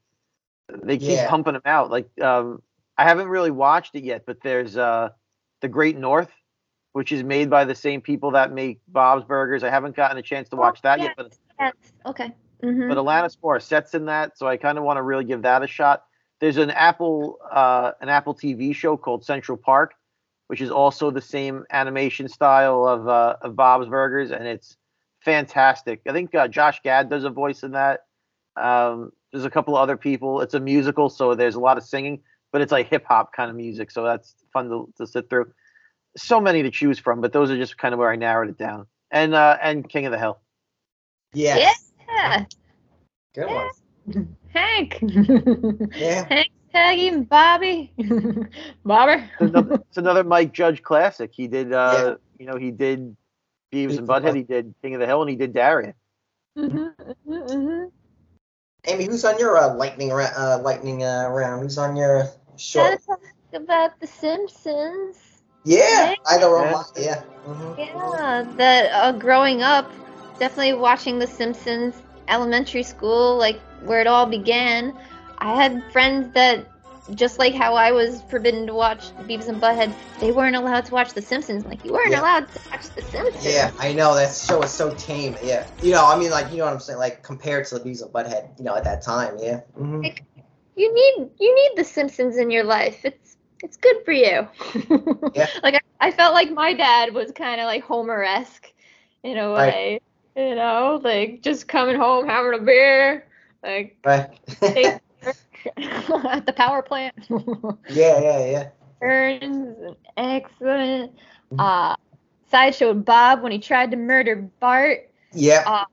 They keep Yeah. pumping them out. Like um, I haven't really watched it yet, but there's uh, the Great North, which is made by the same people that make Bob's Burgers. I haven't gotten a chance to Oh, watch that yeah. yet, but Yes. Okay. hmm but Alanis Morissette's in that, so I kind of want to really give that a shot. There's an Apple uh, an Apple TV show called Central Park, which is also the same animation style of uh, of Bob's Burgers, and it's fantastic. I think uh, Josh Gad does a voice in that. Um, there's a couple of other people. It's a musical, so there's a lot of singing, but it's like hip hop kind of music, so that's fun to, to sit through. So many to choose from, but those are just kind of where I narrowed it down. And uh, and King of the Hill. Yes. Yeah. Good Yeah. one. Hank. Yeah. Hank, Peggy, and Bobby. (laughs) Bobber. It's another, it's another Mike Judge classic. He did, uh, Yeah. you know, he did Beavis Beavis and and Butthead. He did King of the Hill, and he did Daria. Mhm, mhm, mhm. Amy, who's on your uh, lightning ra- uh, lightning uh, round? Who's on your short? Gotta talk about The Simpsons. Yeah, I know Yeah. Robot. Yeah. hmm Yeah, that uh, growing up, definitely watching The Simpsons, elementary school, like where it all began. I had friends that, just like how I was forbidden to watch Beavis and Butthead, they weren't allowed to watch The Simpsons. Like you weren't Yeah. allowed to watch The Simpsons. Yeah, I know that show is so tame. Yeah, you know, I mean, like, you know what I'm saying? Like, compared to the Beavis and Butthead, you know, at that time. Yeah. hmm You need you need The Simpsons in your life. It's it's good for you. Yeah. (laughs) Like I, I felt like my dad was kind of like Homer-esque in a Right. You know, like just coming home having a beer, like Right. (laughs) (laughs) At the power plant. (laughs) yeah, yeah, yeah. Burns and excellent. Mhm. Uh, sideshow Bob when he tried to murder Bart. Yeah.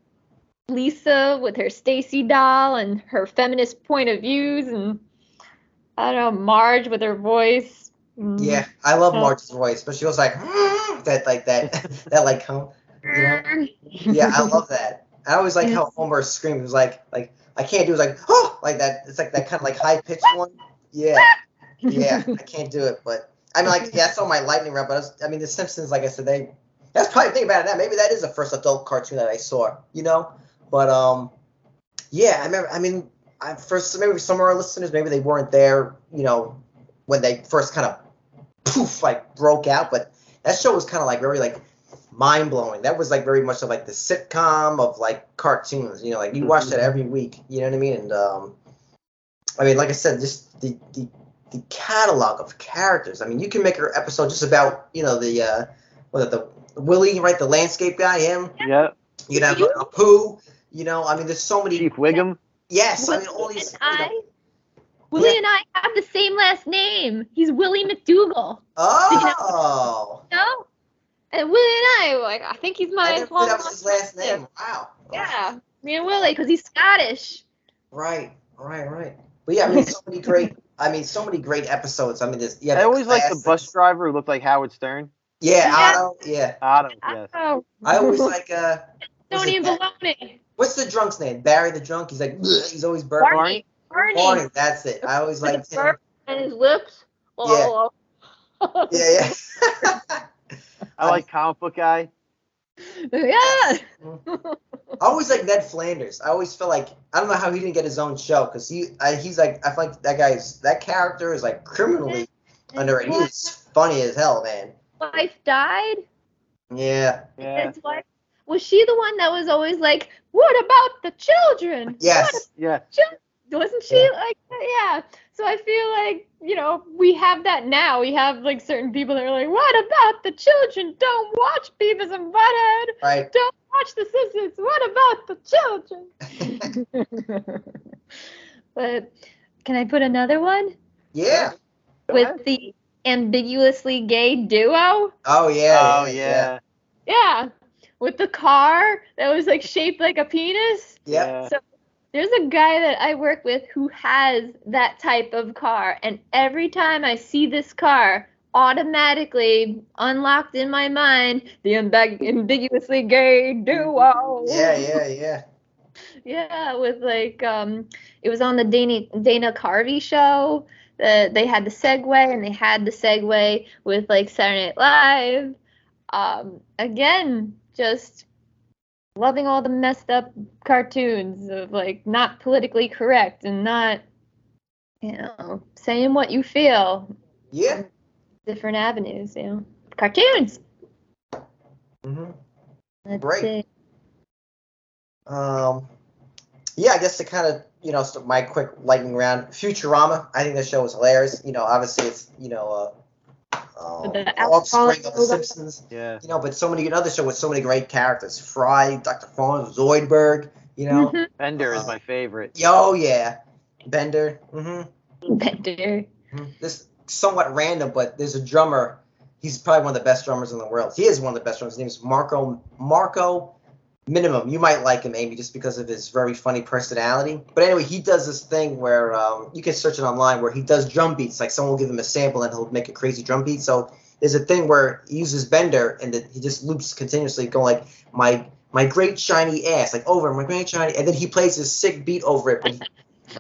Lisa with her Stacy doll and her feminist point of views, and I don't know Marge with her voice. Mm. Yeah, I love. Marge's voice, but she was like that, like that, that like, hum-? Yeah, I love that. I always like how Homer screams. Was like, like I can't do it. Like, oh, like that. It's like that kind of like high pitched one. Yeah, yeah, (laughs) I can't do it. But I mean, like, yeah, that's on my lightning round. But I, was, I mean, The Simpsons, like I said, they. That's probably think about it now. Maybe that is the first adult cartoon that I saw. You know, but um, yeah, I remember. I mean, I first maybe some of our listeners maybe they weren't there. You know, when they first kind of poof like broke out. But that show was kind of like very like mind blowing. That was like very much of like the sitcom of like cartoons. You know, like you watch that every week. You know what I mean? And um, I mean, like I said, just the the the catalog of characters. I mean, you can make an episode just about you know the uh, what the Willie, right? The landscape guy, him. Yeah. You'd have Apu. You know, I mean, there's so many. Chief Wiggum. Yes, I mean all these. And you know- I, Willie and I have the same last name. He's Willie McDougal. oh, No? And Willie and I, like, I think he's I my never knew long that was his last relative. name. Wow. Yeah, me and Willie, because he's Scottish. Right, right, right. But yeah, I mean, so many great. (laughs) I mean, so many great episodes. I mean, this. Yeah, I always liked the bus driver who looked like Howard Stern. Yeah, Yeah. Otto. Yeah, Otto, yes. Oh, I always like. uh (laughs) Tony and Baloney. What's the drunk's name? Barry the drunk. He's like. "Bleh," (laughs) He's always burnt. Barney. Barney. Barney, That's it. I always like liked the him. burp and his lips. Oh. Yeah, yeah. I like comic book guy. yeah. (laughs) I always like Ned Flanders. I always feel like I don't know how he didn't get his own show because he I, he's like I feel like that guy's that character is like criminally mm-hmm. underrated. He's mm-hmm. funny as hell, man. Wife died. Yeah. Yeah. His wife. Was she the one that was always like, "What about the children?" What Yes. Yeah. wasn't she like yeah so i feel like you know we have that now we have like certain people that are like what about the children don't watch beavis and butthead Right. don't watch the simpsons what about the children (laughs) (laughs) but can i put another one Yeah. with the ambiguously gay duo Oh yeah. Oh yeah. yeah with the car that was like shaped like a penis Yep. Yeah. So there's a guy that I work with who has that type of car, and every time I see this car, automatically unlocked in my mind the ambig- ambiguously gay duo. Yeah, yeah, yeah. (laughs) Yeah, with like um, it was on the Dana Dana Carvey show. Uh, they had the Segway, and they had the Segway with like Saturday Night Live. Um, again, just loving all the messed up cartoons of like not politically correct and not, you know, saying what you feel. Yeah. Different avenues, you know, cartoons. hmm That's Great. it. Um, yeah, I guess to kind of you know my quick lightning round. Futurama, I think the show was hilarious. You know, obviously it's you know uh, uh, The offspring of the Simpsons. Yeah. You know, but so many other show with so many great characters. Fry, Dr. Fawn, Zoidberg. You know, Mhm. Bender is Uh, my favorite. yo, yeah, Bender. Mm-hmm. Bender. This somewhat random, but there's a drummer. He's probably one of the best drummers in the world. He is one of the best drummers. His name is Marco Marco Minnemann. You might like him, Amy, just because of his very funny personality. But anyway, he does this thing where um, you can search it online, where he does drum beats. Like someone will give him a sample and he'll make a crazy drum beat. So there's a thing where he uses Bender and then he just loops continuously, going like my my great shiny ass, like over my great shiny, and then he plays this sick beat over it. But he-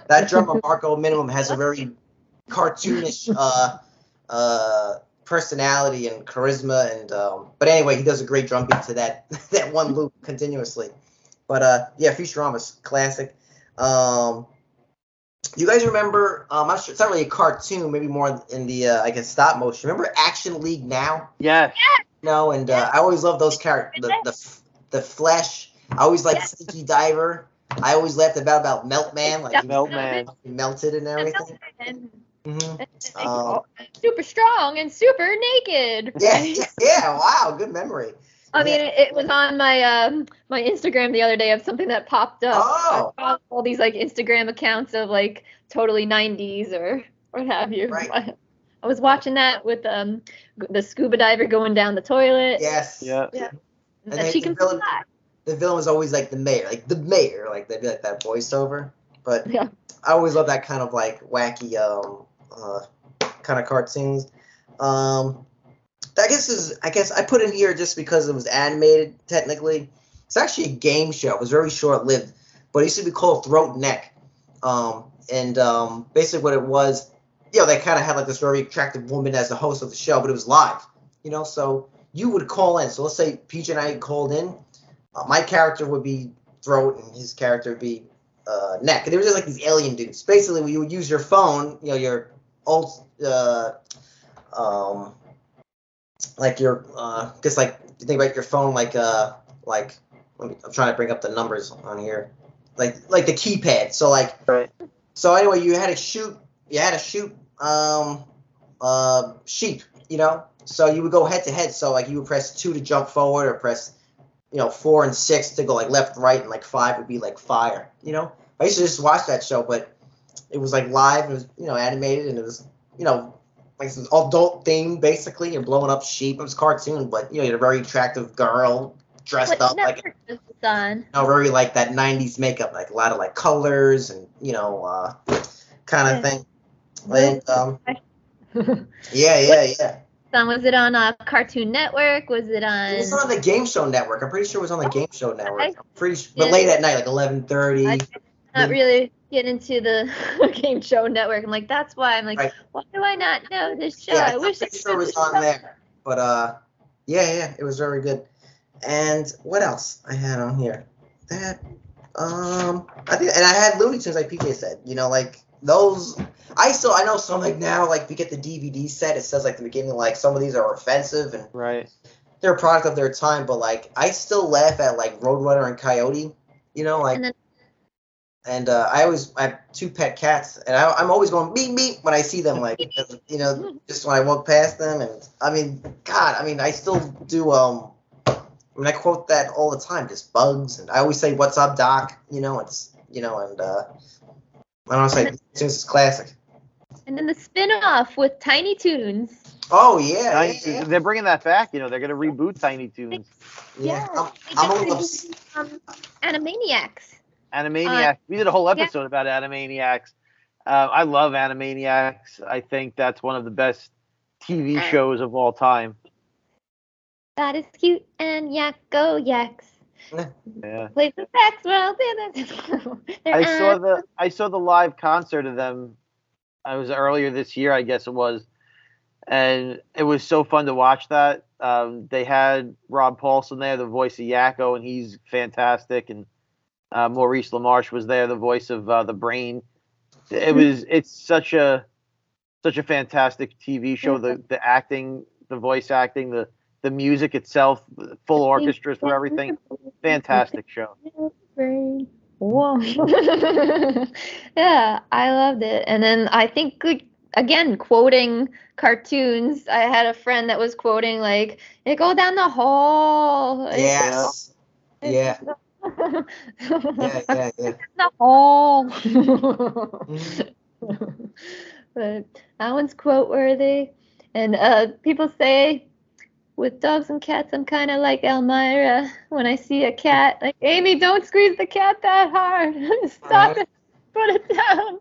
that drummer Marco Minnemann has a very cartoonish uh, uh, personality and charisma, and um, but anyway, he does a great drum beat to that (laughs) that one loop continuously. But uh, yeah, Futurama's classic. Um, you guys remember? Um, I'm sure it's not really a cartoon, maybe more in the uh, I guess stop motion. Remember Action League Now? Yes. No, and uh, I always love those characters. The, the the Flesh. I always like Yes. Stinky Diver. I always laughed about about melt man like Melt Man melted and everything. And, hmm and, Um, super strong and super naked. Yeah, (laughs) yeah, yeah. Wow, good memory. I mean, it, it was on my um my Instagram the other day of something that popped up. Oh. All these like Instagram accounts of like totally 90s or what have you. Right. (laughs) I was watching that with um the scuba diver going down the toilet. Yes. Yeah. And And she the can villain- fly. The villain was always like the mayor, like the mayor, like they'd be like that voiceover. But Yeah. I always love that kind of like wacky, um, uh, kind of cartoons. Um, I guess is I guess I put it here just because it was animated. Technically, it's actually a game show. It was very short lived, but it used to be called Throat Neck. Um, and um, basically, what it was, you know, they kind of had like this very attractive woman as the host of the show, but it was live. You know, so you would call in. So let's say Peach and I called in. Uh, my character would be Throat, and his character would be uh, Neck. And they were just like these alien dudes. Basically, you would use your phone, you know, your old, uh, um, like your uh because like you think about your phone like uh like let me, I'm trying to bring up the numbers on here. Like like the keypad. So like Right. so anyway you had to shoot you had to shoot um uh sheep you know? So you would go head to head. So like you would press two to jump forward or press you know four and six to go like left right and like five would be like fire you know? I used to just watch that show but it was like live it was you know animated and it was you know like this adult thing basically. You're blowing up sheep. It was cartoon, but you know, you're a very attractive girl dressed What up like network was this on? you know, very like that '90s makeup, like a lot of like colors and you know, uh, kind of thing. And um, (laughs) yeah, yeah, yeah. Song was it on uh, Cartoon Network? Was it on? It was on the Game Show Network. I'm pretty sure it was on the Game Show Network. I'm pretty sure, but Yeah. late at night, like 11:30. not really get into the (laughs) game show network. I'm like, that's why I'm like, Right. why do I not know this show? Yeah, I I'm wish I pretty sure it was on show. there. But uh, yeah, yeah, it was very good. And what else I had on here? That um, I think, and I had Looney Tunes, like PJ said. You know, like those. I still, I know some like now, like we get the DVD set. It says like the beginning, like some of these are offensive and Right. they're a product of their time. But like, I still laugh at like Roadrunner and Coyote. You know, like. And uh, I always I have two pet cats, and I, I'm always going beep beep when I see them, like you know, just when I walk past them. And I mean, God, I mean, I still do. Um, I mean, I quote that all the time, just bugs, and I always say, "What's up, Doc?" You know, it's you know, and uh, I don't say since it's classic. And then the spin-off with Tiny Toons. Oh yeah, Tiny yeah, Toons, They're bringing that back. You know, they're going to reboot Tiny Toons. yeah. I'm, They I'm a just little. released, um, Animaniacs. Animaniacs. we did a whole episode about Animaniacs. Uh, I love Animaniacs. I think that's one of the best TV shows of all time. That is cute and yak go yaks. Yeah. Play the sex world. (laughs) They're I saw the I saw the live concert of them. I was earlier this year, I guess it was, and it was so fun to watch that. Um, they had Rob Paulsen there, the voice of Yakko, and he's fantastic. And uh, Maurice LaMarche was there, the voice of uh, the Brain. It was it's such a such a fantastic TV show. The the acting, the voice acting, the the music itself, the full orchestras for everything. Fantastic show. brain. (laughs) Whoa. yeah, I loved it. And then I think like, again quoting cartoons. I had a friend that was quoting like, "It go down the hall." Yes. Yeah. yeah. Yeah. Yeah. Yeah. (laughs) Mhm. but (laughs) that one's quote worthy. And uh, people say, with dogs and cats, I'm kind of like Elmyra. When I see a cat, like, Amy, don't squeeze the cat that hard. (laughs) Stop Uh-huh. it. Put it down.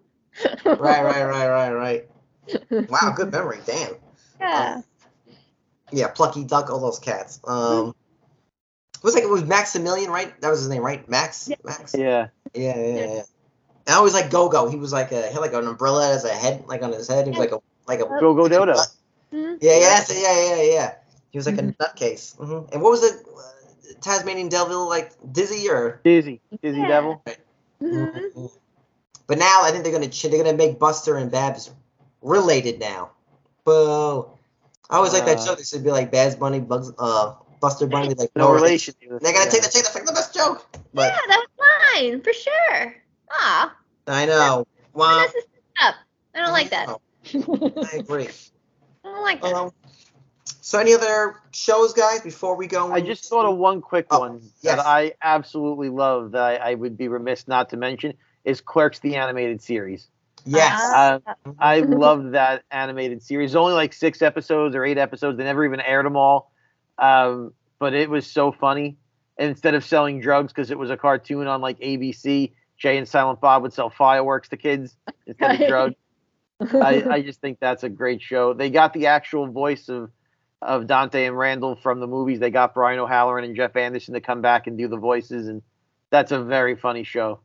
Right. Right. Right. Right. Right. Wow. Good memory. Damn. Yeah. Yeah, Plucky Duck, all those cats. Um, was like it was Maximilian, right? That was his name, right? Max. Yeah. Max. Yeah. Yeah, yeah, yeah. And I always like Go Go. He was like a he had like an umbrella as a head, like on his head. He was like a like a Go Go Dodo. Yeah, yeah, that's yeah, yeah, yeah. He was like Mhm. a nutcase. hmm And what was it? Uh, Tasmanian Devil, like Dizzy or? Dizzy. Dizzy Yeah. Devil. Mhm. But now I think they're gonna ch- they're gonna make Buster and Babs related now. Boo! I always like that Uh, joke. They should be like Babs Bunny, Bugs, uh, Buster Bunny, like No relation. They're gonna take the chick. That's like the best joke. But yeah, that was mine for sure. Ah, I know. Wow. mess this up. I don't like that. (laughs) I agree. I don't like that. Um, so any other shows, guys, before we go? I just thought of one quick Oh, one yes. that I absolutely love that I, I would be remiss not to mention is Clerks the animated series. Yes. Uh, I (laughs) loved that animated series. Only like six episodes or eight episodes. They never even aired them all. Um, but it was so funny. And instead of selling drugs because it was a cartoon on like ABC, Jay and Silent Bob would sell fireworks to kids instead of (laughs) drugs. I, I just think that's a great show. They got the actual voice of of Dante and Randall from the movies. They got Brian O'Halloran and Jeff Anderson to come back and do the voices, and that's a very funny show.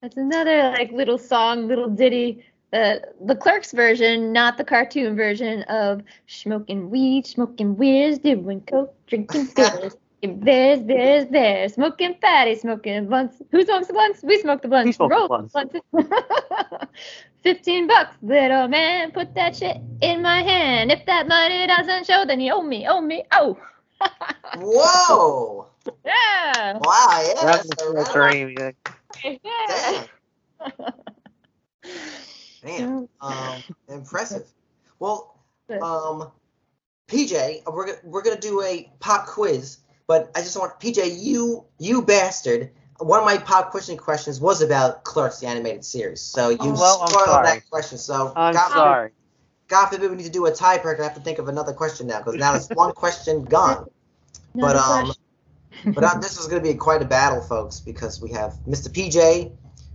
That's another like little song, little ditty. Uh, the Clerks version, not the cartoon version of smoking weed, smoking weeds, doing coke, drinking (laughs) beers, drinking beers, beers, beers, smoking fatty, smoking blunts. Who smokes the blunts? We smoke the blunts. We smoke the Roll blunts. blunts. (laughs) 15 bucks, little man. Put that shit in my hand. If that money doesn't show, then you owe me, owe me, oh. (laughs) Whoa! yeah. Wow, yeah, That's that's a first rap. dream, yeah. Yeah. Damn. Um, impressive. (laughs) Well, um, PJ, we're gonna we're gonna do a pop quiz, but I just want PJ, you you bastard. One of my pop question questions was about Clerks, the animated series. So you Oh, well, spoiled that question. So I'm God, sorry. God forbid we need to do a tiebreaker. I have to think of another question now because now it's (laughs) one question gone. No But um, but uh, this is going to be quite a battle, folks, because we have Mr. PJ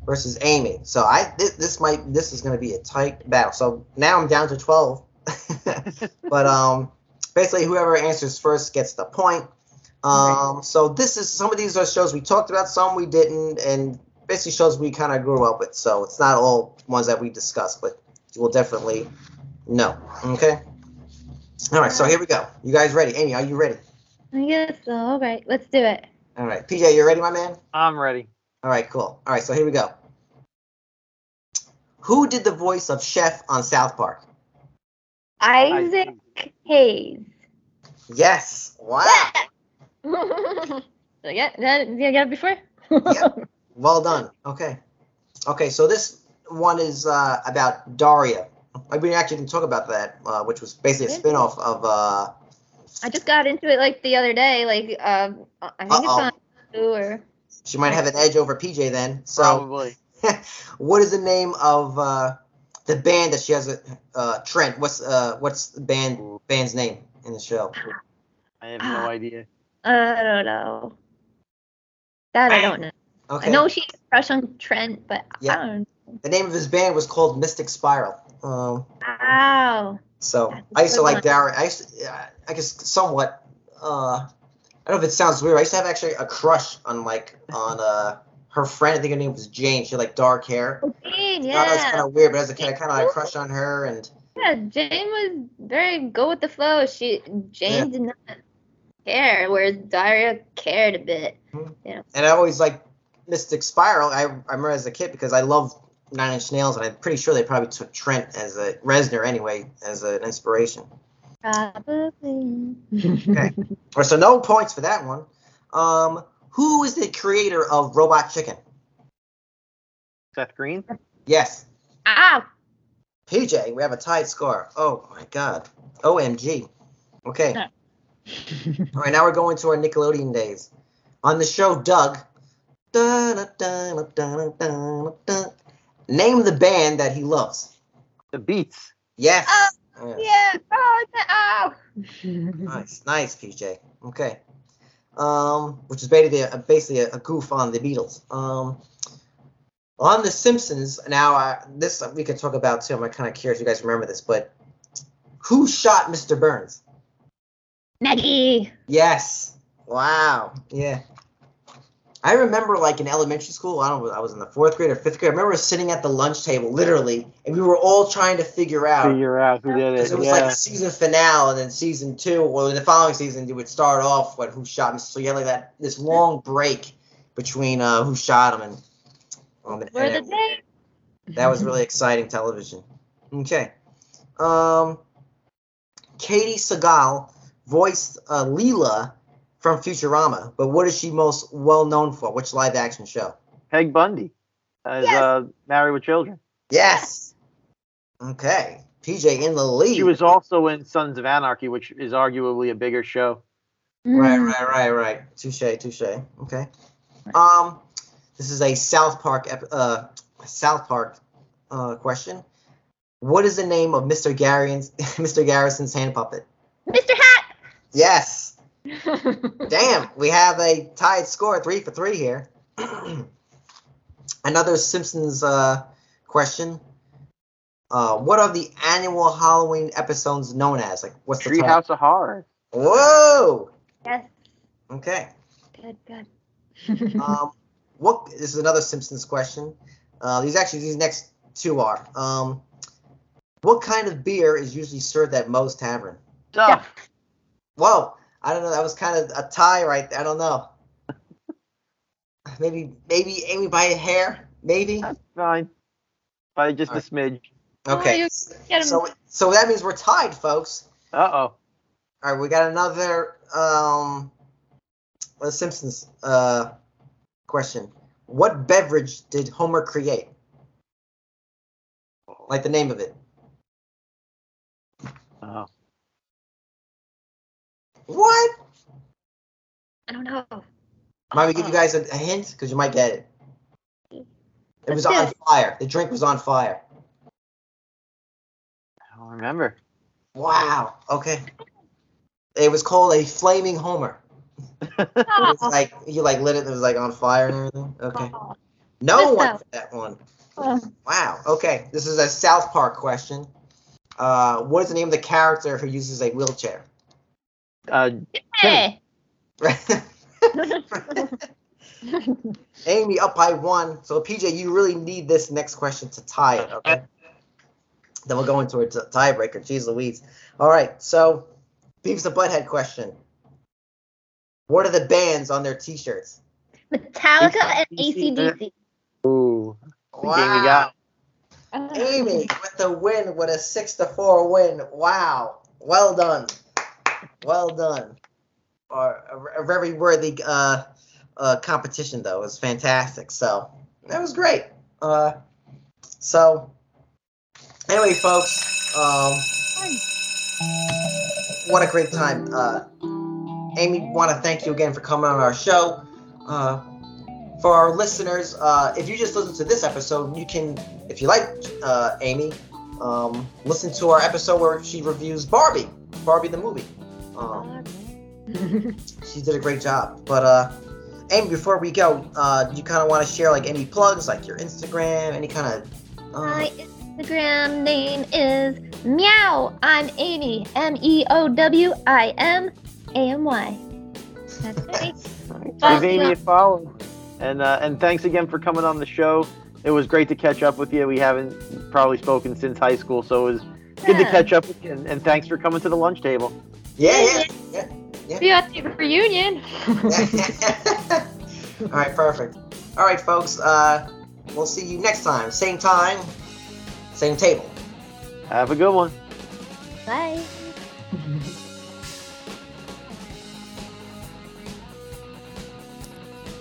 versus Amy. So I this, this might this is going to be a tight battle. So now I'm down to twelve. (laughs) but um, basically, whoever answers first gets the point. Um, so this is some of these are shows we talked about, some we didn't, and basically shows we kind of grew up with. So it's not all ones that we discussed, but you will definitely know. Okay. All right. So here we go. You guys ready? Amy, are you ready? I guess so. All right, let's do it. All right. PJ, you ready, my man? I'm ready. All right, cool. All right, so here we go. Who did the voice of Chef on South Park? Isaac Hayes. Yes. Wow. (laughs) so yeah, that it before? (laughs) Yeah. Well done. Okay. Okay, so this one is uh, about Daria. I mean, actually didn't talk about that, uh, which was basically a spinoff of. Uh, I just got into it like the other day. Like, um, I think Uh-oh. it's on Hulu or she might have an edge over PJ then. So, Probably. (laughs) what is the name of uh, the band that she has? A, uh, Trent. What's uh, what's the band band's name in the show? I have no idea. I don't know. That I don't know. Okay. I know she's a crush on Trent, but Yeah. I don't The name of his band was called Mystic Spiral. Um, Wow. So That's a I used to like one. Daria. I used to, yeah, I guess somewhat. Uh, I don't know if it sounds weird. I used to have actually a crush on like on uh her friend. I think her name was Jane. She had like dark hair. Jane, I thought that was kind of weird, but as a kid, I kind of had a crush on her. And Yeah, Jane was very go with the flow. She Jane Yeah. did not care, whereas Daria cared a bit. Yeah. and I always liked Mystic Spiral. I, I remember as a kid because I loved Nine Inch Nails, and I'm pretty sure they probably took Trent as a Reznor anyway as an inspiration. Probably. Okay. Or so no points for that one. Um, who is the creator of Robot Chicken? Seth Green? Yes. Ow. PJ, we have a tied score. Oh my god. OMG. Okay. No. All right, now we're going to our Nickelodeon days. On the show Doug. Name the band that he loves. The Beets. Yes. Oh, Yeah. Yeah. Oh, no. (laughs) Nice, nice, PJ. Okay. Um, which is basically a, basically a, a goof on the Beatles. Um, on The Simpsons. Now, uh, this we could talk about too. I'm kind of curious if you guys remember this, but who shot Mr. Burns? Maggie. Yes. Wow. Yeah. I remember, like in elementary school, I don't know, I was in the fourth grade or fifth grade. I remember sitting at the lunch table, literally, and we were all trying to figure out Figure out who did it. it was Yeah. like the season finale, and then season two, or the following season, you would start off with who shot him. So you had like that this long break between uh, who shot him, and, um, and Where the it- day? that was really exciting television. Okay, um, Katey Sagal voiced uh, Leela from Futurama, but what is she most well known for? Which live action show? Peg Bundy as Yes. uh, Married with Children. Yes. Okay, PJ in the lead. She was also in Sons of Anarchy, which is arguably a bigger show. Right, Mm. right, right, right. Touche, touche. Okay. Um, this is a South Park, ep- uh, South Park, uh, question. What is the name of Mr. Garrison's, Mr. Garrison's hand puppet? Mr. Hat. Yes. Damn, we have a tied score, three for three here. (clears throat) Another Simpsons uh, question. Uh, what are the annual Halloween episodes known as? Like, what's the title? Treehouse of Horror. Whoa. yes. Okay. Good. Good. (laughs) um, what this is another Simpsons question. Uh, these actually these next two are. Um, what kind of beer is usually served at Moe's Tavern? Duff. Whoa, I don't know. That was kind of a tie right there. I don't know. Maybe maybe Amy by a hair. Maybe. That's fine. by just All a smidge. Okay. you get 'em. So so that means we're tied, folks. Uh oh. All right, we got another um, the Simpsons uh question. What beverage did Homer create? Like the name of it. Oh. What? I don't know. Might we give you guys a, a hint because you might get it. It was on fire. The drink was on fire. I don't remember. Wow. Okay. It was called a flaming Homer. It was Oh, (laughs) like you like lit it. It was like on fire and everything. Okay. oh, No Missed one out. got that one. oh. Wow. Okay. This is a South Park question. Uh, what is the name of the character who uses a wheelchair? Uh, Hey. (laughs) Amy up by one. So PJ, you really need this next question to tie it. Okay. Then we'll go into a t- tiebreaker. Jeez Louise. All right. So, Beavis the Butthead question. What are the bands on their T-shirts? Metallica and ACDC. ooh. The game you got. Amy with the win with a six to four win. Wow. Well done. Well done. Or a, a very worthy uh, uh, competition though. It was fantastic. So that was great. Uh, so anyway, folks, um, what a great time. Uh, Amy, want to thank you again for coming on our show. Uh, for our listeners, uh, if you just listen to this episode, you can, if you like uh, Amy, um, listen to our episode where she reviews Barbie, Barbie the movie. Um, she did a great job. But uh, Amy, before we go, uh, you kind of want to share like any plugs, like your Instagram, any kind of. Uh, My Instagram name is Meow. I'm Amy. M E O W I M A M Y. That's (laughs) right. Give Amy a follow. And uh, and thanks again for coming on the show. It was great to catch up with you. We haven't probably spoken since high school, so it was good to catch up with you. And, and thanks for coming to the lunch table. Yeah, yeah, yeah. See you at the reunion. (laughs) All right, perfect. All right, folks. Uh, we'll see you next time. Same time, same table. Have a good one. Bye. (laughs)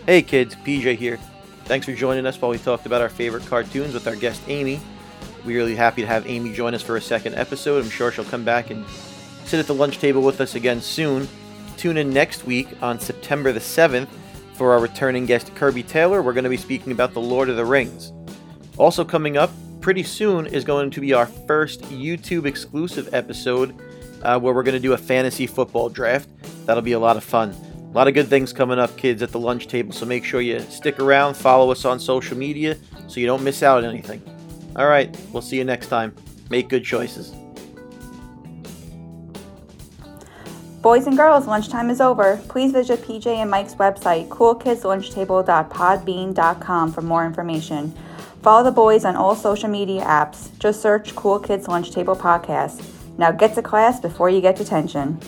Hey kids, PJ here. Thanks for joining us while we talked about our favorite cartoons with our guest Amy. We're really happy to have Amy join us for a second episode. I'm sure she'll come back and sit at the lunch table with us again soon. Tune in next week on September the 7th for our returning guest Kirby Taylor. We're going to be speaking about The Lord of the Rings. Also, coming up pretty soon is going to be our first YouTube exclusive episode uh, where we're going to do a fantasy football draft. That'll be a lot of fun. A lot of good things coming up, kids, at the lunch table, so make sure you stick around, follow us on social media so you don't miss out on anything. All right, we'll see you next time. Make good choices. Boys and girls, lunchtime is over. Please visit PJ and Mike's website, coolkidslunchtable.podbean.com for more information. Follow the boys on all social media apps. Just search Cool Kids Lunch Table Podcast. Now get to class before you get detention.